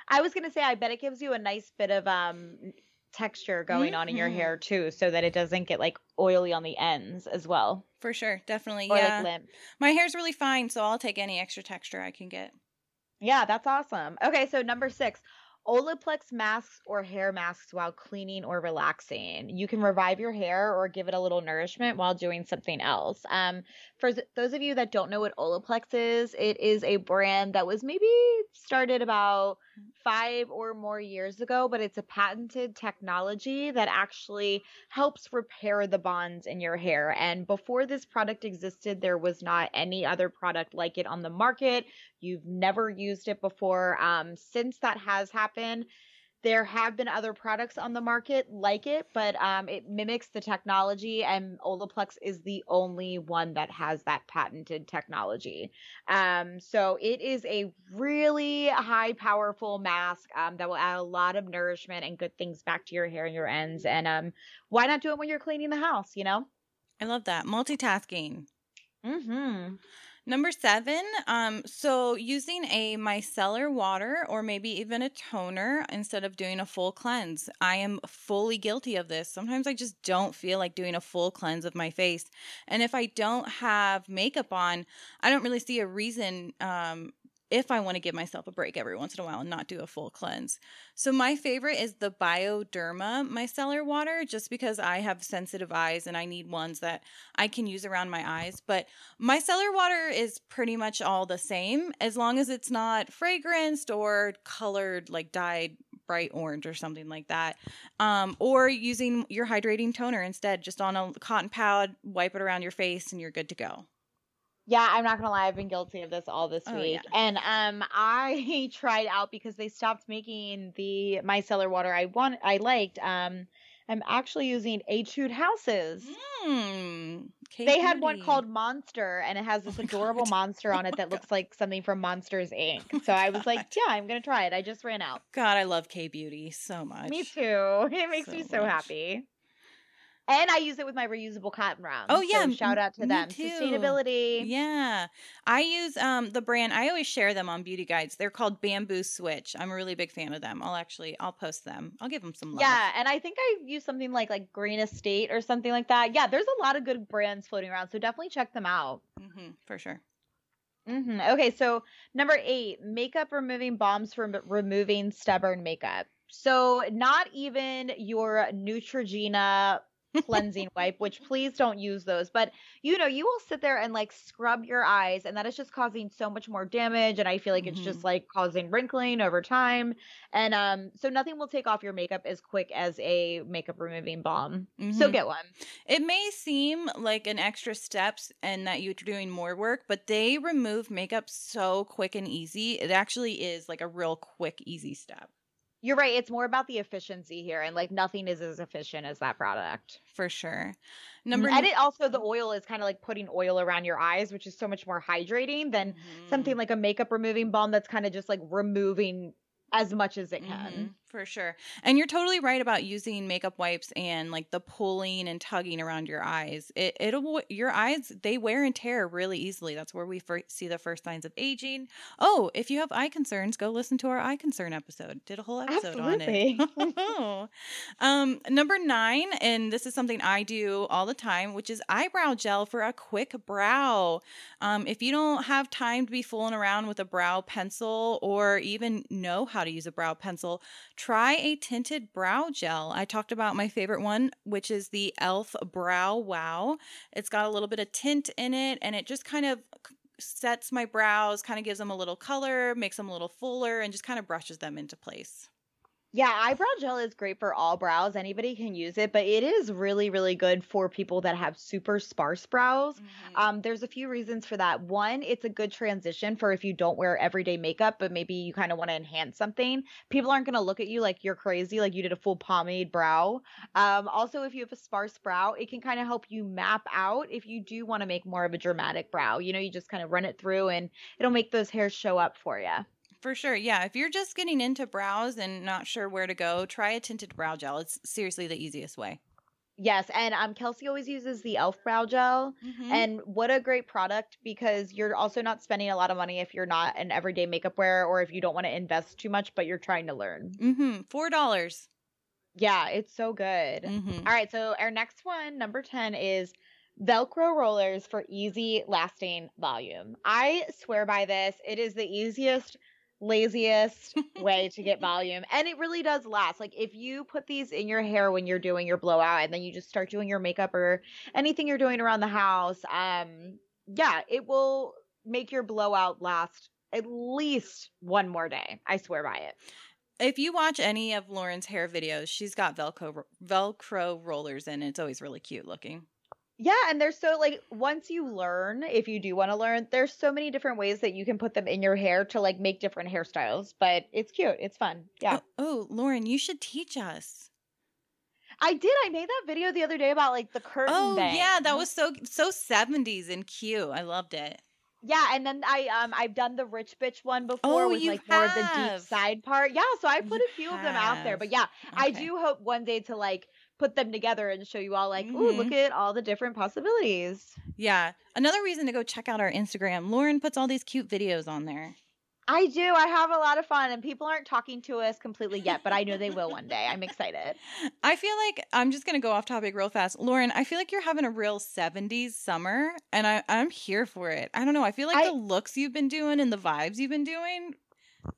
[SPEAKER 2] I was gonna say, I bet it gives you a nice bit of um texture going on in your hair too, so that it doesn't get like oily on the ends as well,
[SPEAKER 1] For sure, definitely.
[SPEAKER 2] or
[SPEAKER 1] yeah,
[SPEAKER 2] like limp.
[SPEAKER 1] my hair's really fine, so I'll take any extra texture I can get.
[SPEAKER 2] Yeah, that's awesome. Okay, so number six, Olaplex masks or hair masks while cleaning or relaxing. You can revive your hair or give it a little nourishment while doing something else. Um, for th- those of you that don't know what Olaplex is, it is a brand that was maybe started about five or more years ago, but it's a patented technology that actually helps repair the bonds in your hair. And before this product existed, there was not any other product like it on the market. You've never used it before. Um, since that has happened, there have been other products on the market like it, but um, it mimics the technology, and Olaplex is the only one that has that patented technology. Um, so it is a really high, powerful mask um, that will add a lot of nourishment and good things back to your hair and your ends. And um, why not do it when you're cleaning the house? You know.
[SPEAKER 1] I love that multitasking.
[SPEAKER 2] Mm-hmm.
[SPEAKER 1] Number seven, um, so using a micellar water or maybe even a toner instead of doing a full cleanse. I am fully guilty of this. Sometimes I just don't feel like doing a full cleanse of my face. And if I don't have makeup on, I don't really see a reason um, if I want to give myself a break every once in a while and not do a full cleanse. So my favorite is the Bioderma micellar water just because I have sensitive eyes and I need ones that I can use around my eyes. But micellar water is pretty much all the same as long as it's not fragranced or colored like dyed bright orange or something like that. Um, or using your hydrating toner instead, just on a cotton pad, wipe it around your face and you're good to go.
[SPEAKER 2] Yeah, I'm not gonna lie, I've been guilty of this all this
[SPEAKER 1] Oh,
[SPEAKER 2] week.
[SPEAKER 1] yeah.
[SPEAKER 2] And um I <laughs> tried out because they stopped making the micellar water I want I liked. Um I'm actually using Etude Houses.
[SPEAKER 1] Hmm.
[SPEAKER 2] They had one called Monster, and it has
[SPEAKER 1] Oh
[SPEAKER 2] this
[SPEAKER 1] my
[SPEAKER 2] adorable
[SPEAKER 1] God.
[SPEAKER 2] monster on
[SPEAKER 1] Oh
[SPEAKER 2] it that looks like something from Monsters Inc. So I was like, yeah, I'm gonna try it. I just ran out.
[SPEAKER 1] God, I love K Beauty so much.
[SPEAKER 2] Me too. <laughs> It makes me
[SPEAKER 1] So
[SPEAKER 2] so
[SPEAKER 1] much.
[SPEAKER 2] happy. And I use it with my reusable cotton rounds.
[SPEAKER 1] Oh, yeah,
[SPEAKER 2] so shout out to them.
[SPEAKER 1] too.
[SPEAKER 2] Sustainability.
[SPEAKER 1] Yeah. I use um the brand I always share them on beauty guides. They're called Bamboo Switch. I'm a really big fan of them. I'll actually I'll post them. I'll give them some love.
[SPEAKER 2] Yeah, and I think I use something like like Green Estate or something like that. Yeah, there's a lot of good brands floating around, so definitely check them out.
[SPEAKER 1] hmm for sure.
[SPEAKER 2] hmm Okay, so number eight, makeup removing bombs for removing stubborn makeup. So not even your Neutrogena cleansing wipe, which please don't use those. But you know, you will sit there and like scrub your eyes, and that is just causing so much more damage. And I feel like it's
[SPEAKER 1] Mhm.
[SPEAKER 2] just like causing wrinkling over time. And um, so nothing will take off your makeup as quick as a makeup removing balm. So
[SPEAKER 1] Mhm.
[SPEAKER 2] get one.
[SPEAKER 1] It may seem like an extra steps and that you're doing more work, but they remove makeup so quick and easy. It actually is like a real quick, easy step
[SPEAKER 2] You're right. It's more about the efficiency here, and like nothing is as efficient as that product.
[SPEAKER 1] for sure.
[SPEAKER 2] Number
[SPEAKER 1] Number
[SPEAKER 2] and it also the oil is kind of like putting oil around your eyes, which is so much more hydrating than something
[SPEAKER 1] Mhm.
[SPEAKER 2] like a makeup removing balm that's kind of just like removing as much as it can.
[SPEAKER 1] For sure. And you're totally right about using makeup wipes and like the pulling and tugging around your eyes. It it'll your eyes they wear and tear really easily. That's where we first see the first signs of aging. Oh, if you have eye concerns, go listen to our eye concern episode. Did a whole episode
[SPEAKER 2] Absolutely.
[SPEAKER 1] on it. <laughs> um, number nine, and this is something I do all the time, which is eyebrow gel for a quick brow. Um, if you don't have time to be fooling around with a brow pencil or even know how to use a brow pencil, try a tinted brow gel. I talked about my favorite one, which is the e.l.f. Brow Wow. It's got a little bit of tint in it and it just kind of sets my brows, kind of gives them a little color, makes them a little fuller, and just kind of brushes them into place.
[SPEAKER 2] Yeah, eyebrow gel is great for all brows. Anybody can use it, but it is really, really good for people that have super sparse brows. Um, there's a few reasons for that. One, it's a good transition for if you don't wear everyday makeup, but maybe you kind of want to enhance something. People aren't going to look at you like you're crazy, like you did a full pomade brow. Um, also, if you have a sparse brow, it can kind of help you map out if you do want to make more of a dramatic brow. You know, you just kind of run it through and it'll make those hairs show up for you.
[SPEAKER 1] For sure. Yeah. If you're just getting into brows and not sure where to go, try a tinted brow gel. It's seriously the easiest way.
[SPEAKER 2] Yes, and um, Kelsey always uses the e.l.f. brow gel.
[SPEAKER 1] Mm-hmm.
[SPEAKER 2] And what a great product because you're also not spending a lot of money if you're not an everyday makeup wearer or if you don't want to invest too much, but you're trying to learn.
[SPEAKER 1] mm-hmm. Four dollars.
[SPEAKER 2] Yeah, it's so good.
[SPEAKER 1] Mm-hmm.
[SPEAKER 2] All right, so our next one, number 10, is Velcro rollers for easy lasting volume. I swear by this. It is the easiest, laziest <laughs> way to get volume. And it really does last. Like if you put these in your hair when you're doing your blowout and then you just start doing your makeup or anything you're doing around the house, um, yeah, it will make your blowout last at least one more day. I swear by it.
[SPEAKER 1] If you watch any of Lauren's hair videos, she's got Velcro Velcro rollers in. It's always really cute looking.
[SPEAKER 2] Yeah, and there's so like once you learn, if you do want to learn, there's so many different ways that you can put them in your hair to like make different hairstyles, but it's cute. It's fun. Yeah.
[SPEAKER 1] Oh, oh, Lauren, you should teach us.
[SPEAKER 2] I did. I made that video the other day about like the curtain
[SPEAKER 1] Oh,
[SPEAKER 2] bang.
[SPEAKER 1] yeah, that was so so 70s and cute. I loved it.
[SPEAKER 2] Yeah, and then I um I've done the rich bitch one before
[SPEAKER 1] Oh,
[SPEAKER 2] with like more of the deep side part. Yeah, so I put
[SPEAKER 1] You
[SPEAKER 2] a few of them out there. But yeah, I do hope one day to like put them together and show you all like, ooh,
[SPEAKER 1] Mhm.
[SPEAKER 2] look at all the different possibilities.
[SPEAKER 1] Yeah. Another reason to go check out our Instagram. Lauren puts all these cute videos on there.
[SPEAKER 2] I do. I have a lot of fun, and people aren't talking to us completely yet, but I know they will one day. I'm excited. <laughs>
[SPEAKER 1] I feel like I'm just gonna go off topic real fast. Lauren, I feel like you're having a real 70s summer and I, I'm here for it. I don't know. I feel like
[SPEAKER 2] I-
[SPEAKER 1] the looks you've been doing and the vibes you've been doing.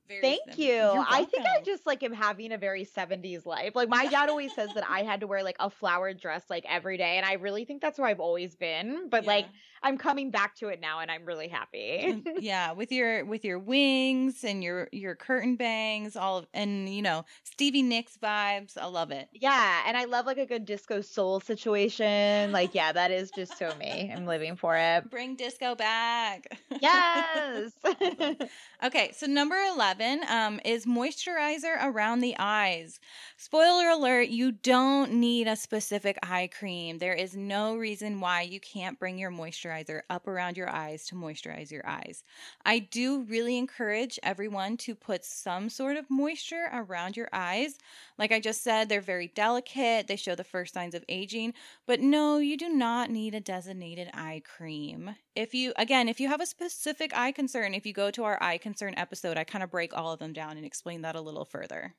[SPEAKER 1] Very
[SPEAKER 2] Thank
[SPEAKER 1] 70s.
[SPEAKER 2] you. I think I just like am having a very 70s life. Like my dad always says that I had to wear like a flowered dress like every day, and I really think that's where I've always been. But like I'm coming back to it now, and I'm really happy. <laughs>
[SPEAKER 1] Yeah, with your with your wings and your your curtain bangs, all of and you know Stevie Nicks vibes. I love it.
[SPEAKER 2] Yeah, and I love like a good disco soul situation. Like, yeah, that is just so me. I'm living for it. <laughs>
[SPEAKER 1] Bring disco back.
[SPEAKER 2] Yes. <laughs>
[SPEAKER 1] Okay, so number 11 um, is moisturizer around the eyes. Spoiler alert, you don't need a specific eye cream. There is no reason why you can't bring your moisturizer up around your eyes to moisturize your eyes. I do really encourage everyone to put some sort of moisture around your eyes. Like I just said, they're very delicate, they show the first signs of aging, but no, you do not need a designated eye cream. If you, again, if you have a specific eye concern, if you go to our eye concern episode, I kind of break all of them down and explain that a little further.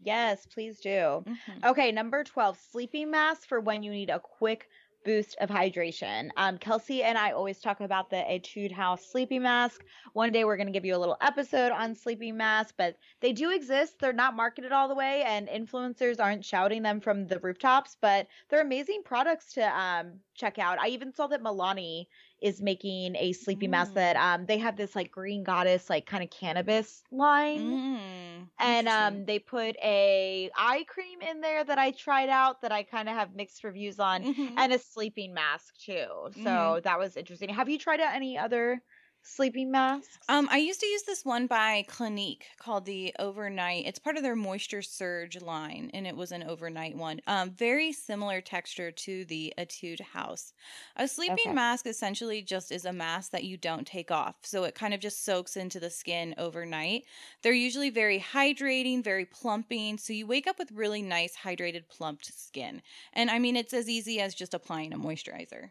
[SPEAKER 2] Yes, please do.
[SPEAKER 1] Mhm.
[SPEAKER 2] Okay, number 12, sleeping mask for when you need a quick boost of hydration. Um, Kelsey and I always talk about the Etude House sleeping mask. One day we're going to give you a little episode on sleeping masks, but they do exist. They're not marketed all the way, and influencers aren't shouting them from the rooftops, but they're amazing products to um, check out. I even saw that Milani is making a sleeping mask
[SPEAKER 1] Mm.
[SPEAKER 2] that um, they have this like green goddess, like kind of cannabis line
[SPEAKER 1] Mm,
[SPEAKER 2] and um they put a eye cream in there that I tried out that I kind of have mixed reviews on
[SPEAKER 1] Mhm.
[SPEAKER 2] and a sleeping mask too. So
[SPEAKER 1] Mhm.
[SPEAKER 2] that was interesting. Have you tried out any other sleeping masks?
[SPEAKER 1] Um, I used to use this one by Clinique called the Overnight. It's part of their Moisture Surge line, and it was an overnight one. Um, very similar texture to the Etude House. A sleeping
[SPEAKER 2] Okay.
[SPEAKER 1] mask essentially just is a mask that you don't take off, so it kind of just soaks into the skin overnight. They're usually very hydrating, very plumping, so you wake up with really nice, hydrated, plumped skin. And I mean, it's as easy as just applying a moisturizer.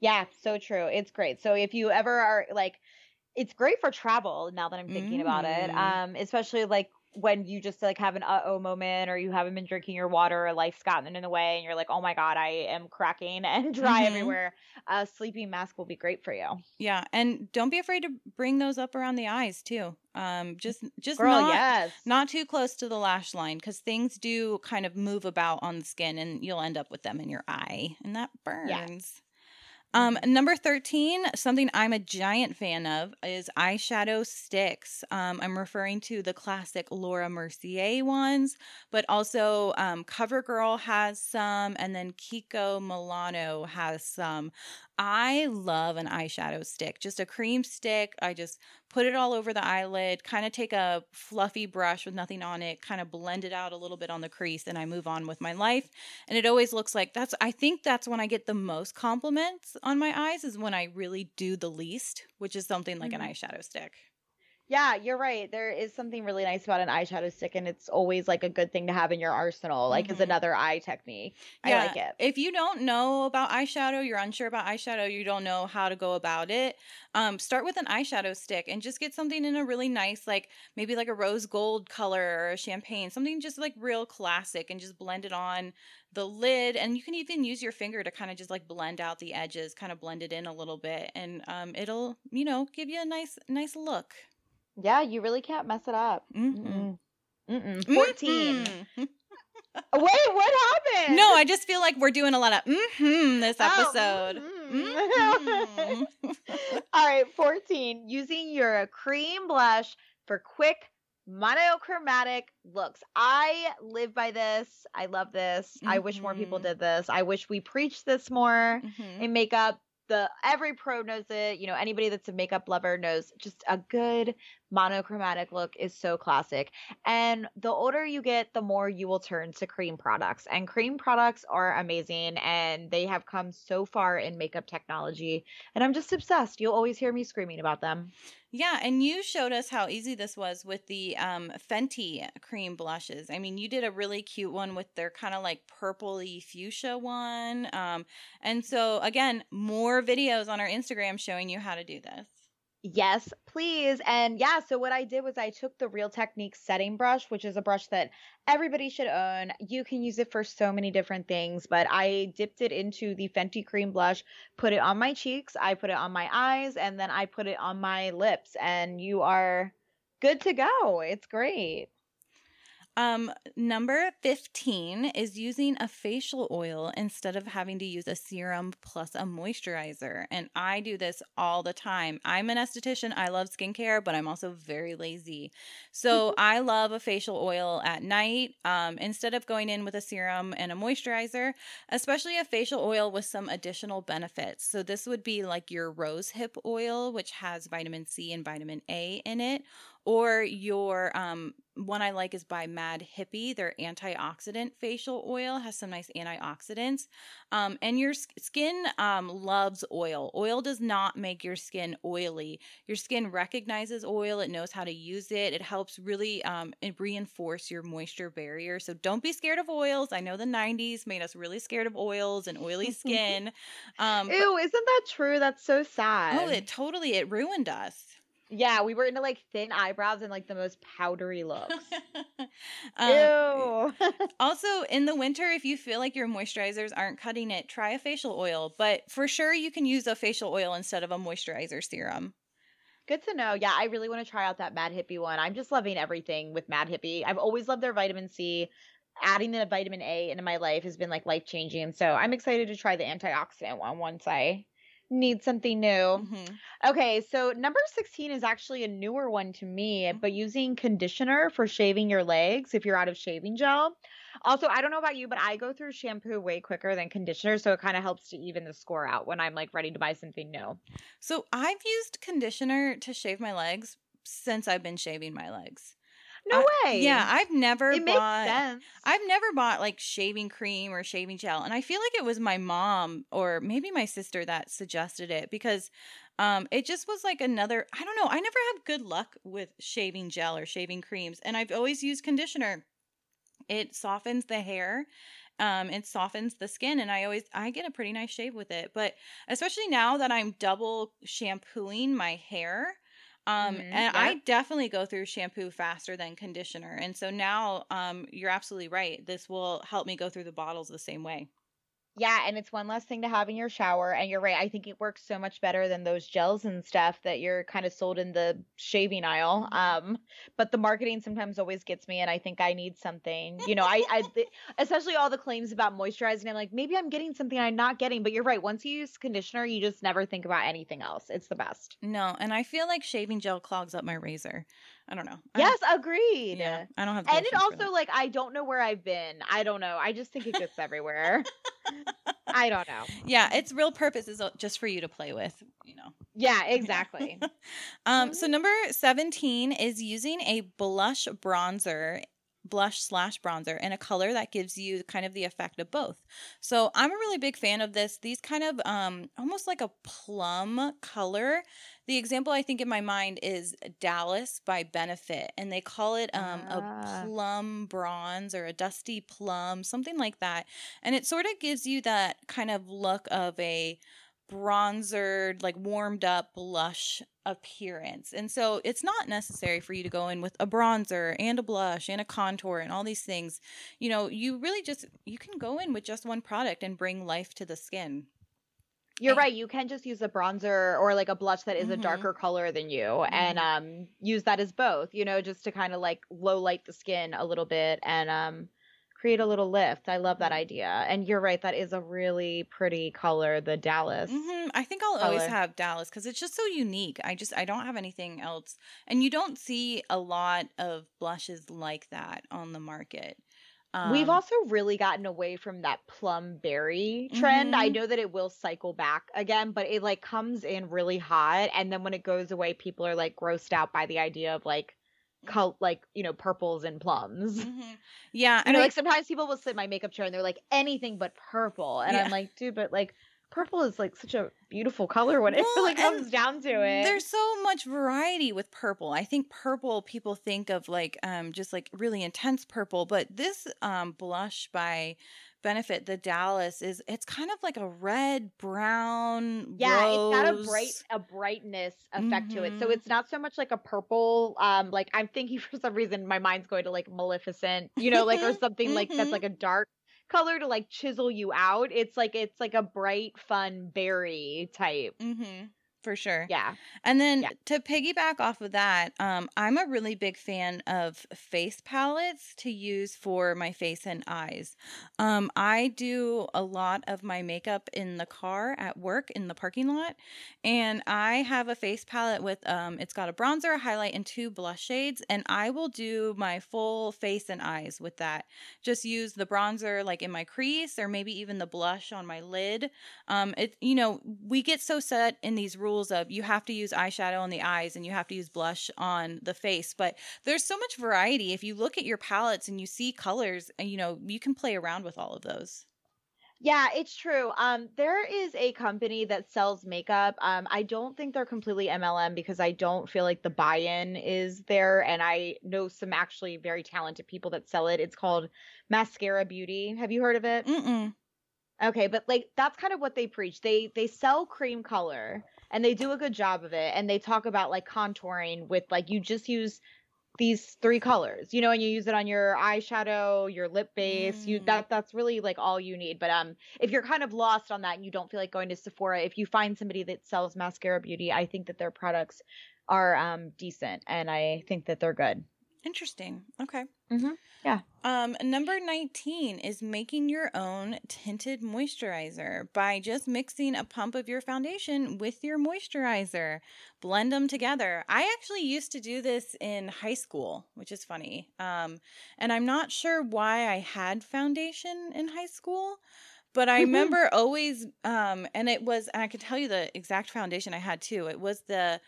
[SPEAKER 2] Yeah, so true. It's great. So if you ever are like it's great for travel now that I'm thinking about it.
[SPEAKER 1] Mm.
[SPEAKER 2] Um especially like when you just like have an uh-oh moment or you haven't been drinking your water or life's gotten in the way and you're like, "Oh my god, I am cracking and <laughs> dry
[SPEAKER 1] Mhm.
[SPEAKER 2] everywhere." A sleeping mask will be great for you.
[SPEAKER 1] Yeah, and don't be afraid to bring those up around the eyes too. Um, just just
[SPEAKER 2] Girl,
[SPEAKER 1] not
[SPEAKER 2] yes.
[SPEAKER 1] not too close to the lash line because things do kind of move about on the skin, and you'll end up with them in your eye, and that burns. Um, number 13, something I'm a giant fan of is eyeshadow sticks. Um, I'm referring to the classic Laura Mercier ones, but also um, CoverGirl has some, and then Kiko Milano has some. I love an eyeshadow stick, just a cream stick. I just put it all over the eyelid, kind of take a fluffy brush with nothing on it, kind of blend it out a little bit on the crease, and I move on with my life. And it always looks like that's, I think that's when I get the most compliments on my eyes, is when I really do the least, which is something like
[SPEAKER 2] Mhm.
[SPEAKER 1] an eyeshadow stick.
[SPEAKER 2] Yeah, you're right. There is something really nice about an eyeshadow stick, and it's always like a good thing to have in your arsenal, like as
[SPEAKER 1] Mhm.
[SPEAKER 2] another eye technique. I like it.
[SPEAKER 1] If you don't know about eyeshadow, you're unsure about eyeshadow, you don't know how to go about it, um, start with an eyeshadow stick and just get something in a really nice, like maybe like a rose gold color or a champagne, something just like real classic, and just blend it on the lid. And you can even use your finger to kind of just like blend out the edges, kind of blend it in a little bit, and um, it'll, you know, give you a nice, nice look.
[SPEAKER 2] Yeah, you really can't mess it up. Mm-mm. Mm-mm. 14.
[SPEAKER 1] Mhm. <laughs>
[SPEAKER 2] Wait, what happened?
[SPEAKER 1] No, I just feel like we're doing a lot of mm-hmm this
[SPEAKER 2] Oh,
[SPEAKER 1] episode.
[SPEAKER 2] mhm.
[SPEAKER 1] Mhm. <laughs>
[SPEAKER 2] All right, 14. Using your cream blush for quick monochromatic looks. I live by this. I love this. I wish more people
[SPEAKER 1] Mhm.
[SPEAKER 2] did this. I wish we preached this more in makeup. The every pro knows it. You know, anybody that's a makeup lover knows just a good monochromatic look is so classic. And the older you get, the more you will turn to cream products. And cream products are amazing and they have come so far in makeup technology. And I'm just obsessed. You'll always hear me screaming about them.
[SPEAKER 1] Yeah, and you showed us how easy this was with the um, Fenty cream blushes. I mean, you did a really cute one with their kind of like purpley fuchsia one. Um, and so, again, more videos on our Instagram showing you how to do this.
[SPEAKER 2] Yes, please. And yeah, so what I did was I took the Real Techniques setting brush, which is a brush that everybody should own. You can use it for so many different things, but I dipped it into the Fenty cream blush, put it on my cheeks, I put it on my eyes, and then I put it on my lips, and you are good to go. It's great.
[SPEAKER 1] Um, number 15 is using a facial oil instead of having to use a serum plus a moisturizer. And I do this all the time. I'm an esthetician. I love skincare, but I'm also very lazy. So I love a facial oil at night um, instead of going in with a serum and a moisturizer, especially a facial oil with some additional benefits. So this would be like your rose hip oil, which has vitamin C and vitamin A in it or your um one I like is by Mad Hippie. Their antioxidant facial oil has some nice antioxidants. Um, and your skin um, loves oil. Oil does not make your skin oily. Your skin recognizes oil, it knows how to use it. It helps really um, reinforce your moisture barrier. So don't be scared of oils. I know the 90s made us really scared of oils and oily <laughs> skin. Um, but-
[SPEAKER 2] Ew, isn't that true? That's so sad.
[SPEAKER 1] oh, it totally, it ruined us.
[SPEAKER 2] Yeah, we were into like thin eyebrows and like the most powdery looks. <laughs>
[SPEAKER 1] Um,
[SPEAKER 2] Ew. <laughs>
[SPEAKER 1] Also, in the winter, if you feel like your moisturizers aren't cutting it, try a facial oil. But for sure, you can use a facial oil instead of a moisturizer serum.
[SPEAKER 2] Good to know. Yeah, I really want to try out that Mad Hippie one. I'm just loving everything with Mad Hippie. I've always loved their vitamin C. Adding the vitamin A into my life has been like life changing. So I'm excited to try the antioxidant one once I need something new.
[SPEAKER 1] Mhm.
[SPEAKER 2] Okay, so number 16 is actually a newer one to me, but using conditioner for shaving your legs if you're out of shaving gel. Also, I don't know about you, but I go through shampoo way quicker than conditioner, so it kind of helps to even the score out when I'm like ready to buy something new.
[SPEAKER 1] So I've used conditioner to shave my legs since I've been shaving my legs.
[SPEAKER 2] No
[SPEAKER 1] I-
[SPEAKER 2] way.
[SPEAKER 1] Yeah, I've never
[SPEAKER 2] it makes
[SPEAKER 1] bought.
[SPEAKER 2] sense.
[SPEAKER 1] I've never bought like shaving cream or shaving gel, and I feel like it was my mom or maybe my sister that suggested it because um it just was like another I don't know, I never have good luck with shaving gel or shaving creams, and I've always used conditioner. It softens the hair. Um, it softens the skin, and I always I get a pretty nice shave with it. But especially now that I'm double shampooing my hair, um,
[SPEAKER 2] Mhm,
[SPEAKER 1] and I definitely go through shampoo faster than conditioner. And so now, um, you're absolutely right. This will help me go through the bottles the same way.
[SPEAKER 2] Yeah, and it's one less thing to have in your shower. And you're right. I think it works so much better than those gels and stuff that you're kind of sold in the shaving aisle. Um, but the marketing sometimes always gets me, and I think I need something. You know, I, I <laughs> th- especially all the claims about moisturizing. I'm like, maybe I'm getting something I'm not getting. But you're right. Once you use conditioner, you just never think about anything else. It's the best.
[SPEAKER 1] No, and I feel like shaving gel clogs up my razor. I don't know. I-
[SPEAKER 2] Yes, agreed.
[SPEAKER 1] yeah, I don't have.
[SPEAKER 2] And it also like I don't know where I've been. I don't know. I just think it gets everywhere. <laughs> I don't know.
[SPEAKER 1] yeah, its real purpose is uh, just for you to play with. You know.
[SPEAKER 2] Yeah, <laughs> exactly. <laughs>
[SPEAKER 1] Um, so number 17 is using a blush bronzer, blush slash bronzer in a color that gives you kind of the effect of both. So I'm a really big fan of this. These kind of um almost like a plum color. The example I think in my mind is Dallas by Benefit, and they call it um
[SPEAKER 2] Ah.
[SPEAKER 1] a plum bronze or a dusty plum, something like that. And it sort of gives you that kind of look of a bronzered, like warmed up blush appearance. And so it's not necessary for you to go in with a bronzer and a blush and a contour and all these things. You know, you really just you can go in with just one product and bring life to the skin.
[SPEAKER 2] You're right. You can just use a bronzer or like a blush that is a
[SPEAKER 1] Mhm.
[SPEAKER 2] darker color than you and um use that as both, you know, just to kind of like low light the skin a little bit and um create a little lift. I love that
[SPEAKER 1] Mhm.
[SPEAKER 2] idea. And you're right, that is a really pretty color, the Dallas.
[SPEAKER 1] hmm I think I'll always have Dallas because it's just so unique. I just I don't have anything else, and you don't see a lot of blushes like that on the market.
[SPEAKER 2] We've
[SPEAKER 1] Um,
[SPEAKER 2] also really gotten away from that plum berry trend. I
[SPEAKER 1] Mhm.
[SPEAKER 2] know that it will cycle back again, but it like comes in really hot and then when it goes away people are like grossed out by the idea of like col- like, you know, purples and plums. <laughs>
[SPEAKER 1] mhm. yeah,
[SPEAKER 2] You
[SPEAKER 1] and
[SPEAKER 2] know,
[SPEAKER 1] I-
[SPEAKER 2] like sometimes people will sit in my makeup chair and they're like anything but purple, and
[SPEAKER 1] Yeah.
[SPEAKER 2] I'm like, dude, but like purple is like such a beautiful color when it really comes down to it.
[SPEAKER 1] There's so much variety with purple. I think purple people think of like um just like really intense purple, but this um blush by Benefit, the Dallas is it's kind of like a red brown
[SPEAKER 2] yeah, it's got a bright a brightness effect to it. So
[SPEAKER 1] Mhm.
[SPEAKER 2] it's not so much like a purple. Um, like I'm thinking <laughs> for some reason my mind's going to like Maleficent, you know, like or something like that's
[SPEAKER 1] Mhm.
[SPEAKER 2] like a dark color to like chisel you out. It's like it's like a bright, fun berry type.
[SPEAKER 1] Mhm. For sure.
[SPEAKER 2] Yeah.
[SPEAKER 1] And then
[SPEAKER 2] Yeah.
[SPEAKER 1] to piggyback off of that, um, I'm a really big fan of face palettes to use for my face and eyes. Um, I do a lot of my makeup in the car at work in the parking lot, and I have a face palette with um, it's got a bronzer, a highlight, and two blush shades, and I will do my full face and eyes with that. Just use the bronzer like in my crease, or maybe even the blush on my lid. Um, it you know we get so set in these rules rules of you have to use eyeshadow on the eyes and you have to use blush on the face. But there's so much variety. If you look at your palettes and you see colors, and you know, you can play around with all of those.
[SPEAKER 2] Yeah, it's true. Um, there is a company that sells makeup. Um, I don't think they're completely MLM because I don't feel like the buy-in is there, and I know some actually very talented people that sell it. It's called Maskcara Beauty. Have you heard of it?
[SPEAKER 1] Mm-mm.
[SPEAKER 2] Okay, but like that's kind of what they preach. They they sell cream color and they do a good job of it, and they talk about like contouring with like you just use these three colors, you know, and you use it on your eyeshadow, your lip base. You
[SPEAKER 1] Mm.
[SPEAKER 2] that that's really like all you need. But um, if you're kind of lost on that and you don't feel like going to Sephora, if you find somebody that sells Maskcara beauty, I think that their products are um decent, and I think that they're good.
[SPEAKER 1] Interesting. Okay.
[SPEAKER 2] Mhm. Yeah.
[SPEAKER 1] Um, number 19 is making your own tinted moisturizer by just mixing a pump of your foundation with your moisturizer. Blend them together. I actually used to do this in high school, which is funny. Um, and I'm not sure why I had foundation in high school, but I
[SPEAKER 2] Mhm.
[SPEAKER 1] remember always um and it was and I could tell you the exact foundation I had too. It was the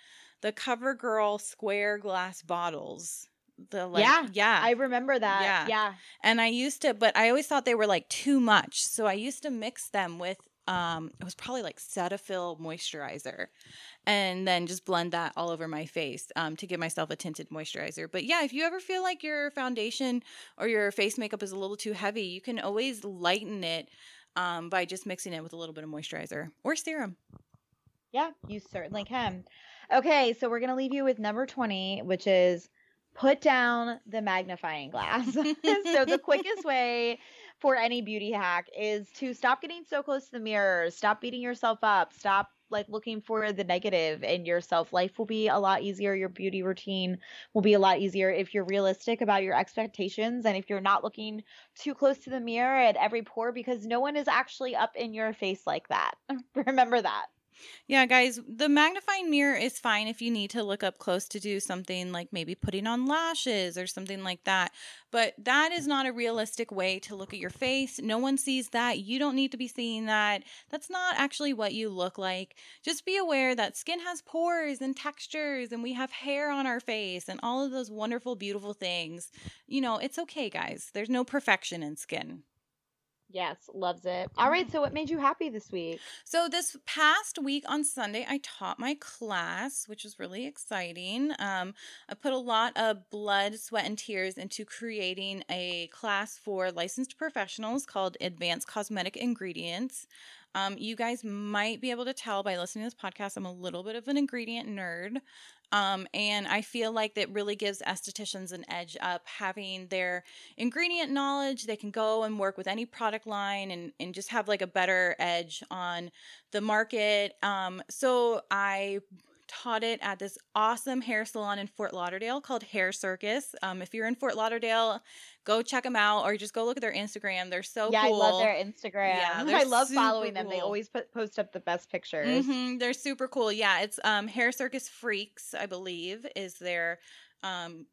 [SPEAKER 1] the CoverGirl square glass bottles. The like
[SPEAKER 2] Yeah,
[SPEAKER 1] yeah.
[SPEAKER 2] I remember that.
[SPEAKER 1] Yeah.
[SPEAKER 2] Yeah.
[SPEAKER 1] and I used to but I always thought they were like too much. So I used to mix them with um it was probably like Cetaphil moisturizer and then just blend that all over my face um to give myself a tinted moisturizer. But yeah, if you ever feel like your foundation or your face makeup is a little too heavy, you can always lighten it um by just mixing it with a little bit of moisturizer or serum.
[SPEAKER 2] Yeah, you certainly can. Okay, so we're going to leave you with number 20, which is put down the magnifying glass. <laughs> so, the quickest <laughs> way for any beauty hack is to stop getting so close to the mirror, stop beating yourself up, stop like looking for the negative in yourself. Life will be a lot easier. Your beauty routine will be a lot easier if you're realistic about your expectations and if you're not looking too close to the mirror at every pore because no one is actually up in your face like that. <laughs> Remember that.
[SPEAKER 1] Yeah, guys, the magnifying mirror is fine if you need to look up close to do something like maybe putting on lashes or something like that. But that is not a realistic way to look at your face. No one sees that. You don't need to be seeing that. That's not actually what you look like. Just be aware that skin has pores and textures, and we have hair on our face and all of those wonderful, beautiful things. You know, it's okay, guys. There's no perfection in skin.
[SPEAKER 2] Yes, loves it. All right, so what made you happy this week?
[SPEAKER 1] So this past week on Sunday, I taught my class, which was really exciting. Um, I put a lot of blood, sweat, and tears into creating a class for licensed professionals called Advanced Cosmetic Ingredients. Um, you guys might be able to tell by listening to this podcast, I'm a little bit of an ingredient nerd. Um, and I feel like that really gives estheticians an edge up having their ingredient knowledge. They can go and work with any product line and, and just have like a better edge on the market. Um, so I taught it at this awesome hair salon in Fort Lauderdale called Hair Circus. Um, if you're in Fort Lauderdale, go check them out or just go look at their Instagram. They're so
[SPEAKER 2] yeah,
[SPEAKER 1] cool.
[SPEAKER 2] I love their Instagram.
[SPEAKER 1] Yeah, <laughs>
[SPEAKER 2] I love following them. They always put, post up the best pictures.
[SPEAKER 1] hmm They're super cool. Yeah, it's um Hair Circus Freaks, I believe, is their um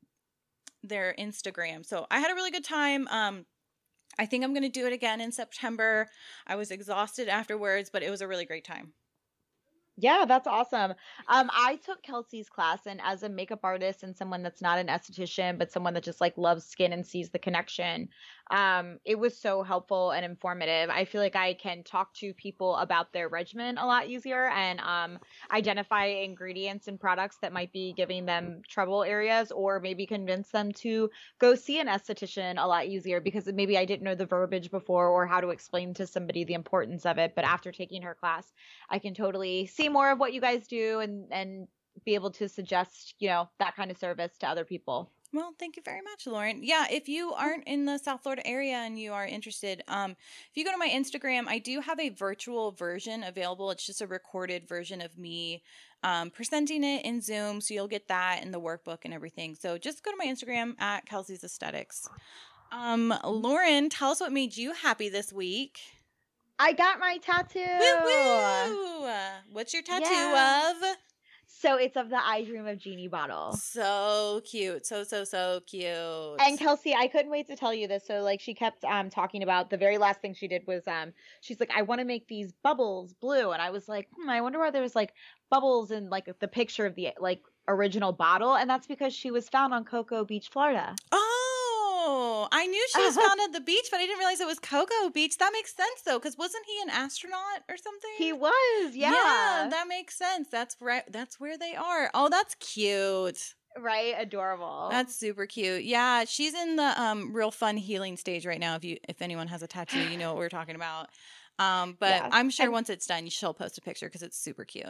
[SPEAKER 1] their Instagram. So I had a really good time. Um I think I'm gonna do it again in September. I was exhausted afterwards, but it was a really great time.
[SPEAKER 2] Yeah, that's awesome. Um, I took Kelsey's class, and as a makeup artist and someone that's not an esthetician, but someone that just like loves skin and sees the connection, um, it was so helpful and informative. I feel like I can talk to people about their regimen a lot easier and um, identify ingredients and products that might be giving them trouble areas, or maybe convince them to go see an esthetician a lot easier because maybe I didn't know the verbiage before or how to explain to somebody the importance of it. But after taking her class, I can totally see more of what you guys do and and be able to suggest, you know, that kind of service to other people.
[SPEAKER 1] Well, thank you very much, Lauren. Yeah, if you aren't in the South Florida area and you are interested, um, if you go to my Instagram, I do have a virtual version available. It's just a recorded version of me um, presenting it in Zoom, so you'll get that in the workbook and everything. So just go to my Instagram at Kelsey's Aesthetics. Um, Lauren, tell us what made you happy this week.
[SPEAKER 2] I got my tattoo.
[SPEAKER 1] Woo woo! What's your tattoo
[SPEAKER 2] Yeah.
[SPEAKER 1] of?
[SPEAKER 2] So it's of the I Dream of Jeannie bottle.
[SPEAKER 1] So cute. So, so, so cute.
[SPEAKER 2] And Kelsey, I couldn't wait to tell you this. So like she kept um talking about the very last thing she did was um she's like, I want to make these bubbles blue. And I was like, hmm, I wonder why there was like bubbles in like the picture of the like original bottle. And that's because she was found on Cocoa Beach, Florida.
[SPEAKER 1] Oh, I knew she was found at the beach, but I didn't realize it was Cocoa Beach. That makes sense though, because wasn't he an astronaut or something?
[SPEAKER 2] He was, yeah.
[SPEAKER 1] that makes sense. That's right. That's where they are. Oh, that's cute.
[SPEAKER 2] right? Adorable.
[SPEAKER 1] That's super cute. Yeah, she's in the um real fun healing stage right now. If you if anyone has a tattoo, you know what we're talking about. Um, but
[SPEAKER 2] Yeah,
[SPEAKER 1] I'm sure
[SPEAKER 2] and-
[SPEAKER 1] once it's done, she'll post a picture because it's super cute.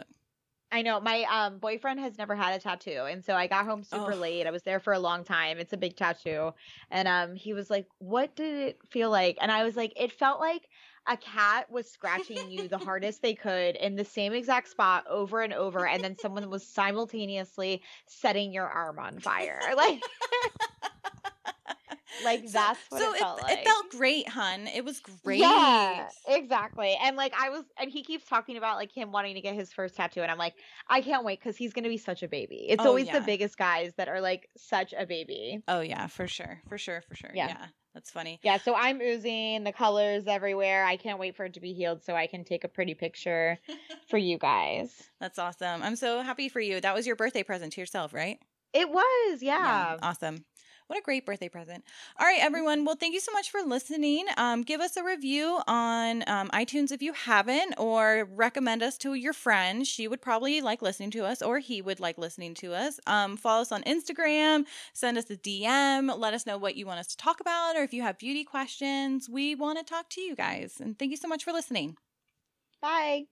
[SPEAKER 2] I know my um boyfriend has never had a tattoo and so I got home super
[SPEAKER 1] Oh.
[SPEAKER 2] late. I was there for a long time. It's a big tattoo. And um he was like, "What did it feel like?" And I was like, "It felt like a cat was scratching you the hardest they could in the same exact spot over and over and then someone was simultaneously setting your arm on fire." <laughs> Like <laughs> like
[SPEAKER 1] So-
[SPEAKER 2] that's what
[SPEAKER 1] so
[SPEAKER 2] it felt like.
[SPEAKER 1] It felt great, hun. It was great.
[SPEAKER 2] Yeah, exactly. And like I was, and he keeps talking about like him wanting to get his first tattoo, and I'm like, I can't wait because he's gonna be such a baby. It's
[SPEAKER 1] Oh,
[SPEAKER 2] always
[SPEAKER 1] yeah.
[SPEAKER 2] the biggest guys that are like such a baby.
[SPEAKER 1] Oh yeah, for sure, for sure, for sure.
[SPEAKER 2] Yeah.
[SPEAKER 1] yeah that's funny.
[SPEAKER 2] Yeah, so I'm oozing the colors everywhere. I can't wait for it to be healed so I can take a pretty picture for you guys. <laughs>
[SPEAKER 1] That's awesome. I'm so happy for you. That was your birthday present to yourself, right?
[SPEAKER 2] It was, yeah.
[SPEAKER 1] Awesome. What a great birthday present. All right, everyone. Well, thank you so much for listening. Um, give us a review on um, iTunes if you haven't, or recommend us to your friend. She would probably like listening to us, or he would like listening to us. Um, follow us on Instagram, send us a DM, let us know what you want us to talk about, or if you have beauty questions. We want to talk to you guys. And thank you so much for listening.
[SPEAKER 2] Bye.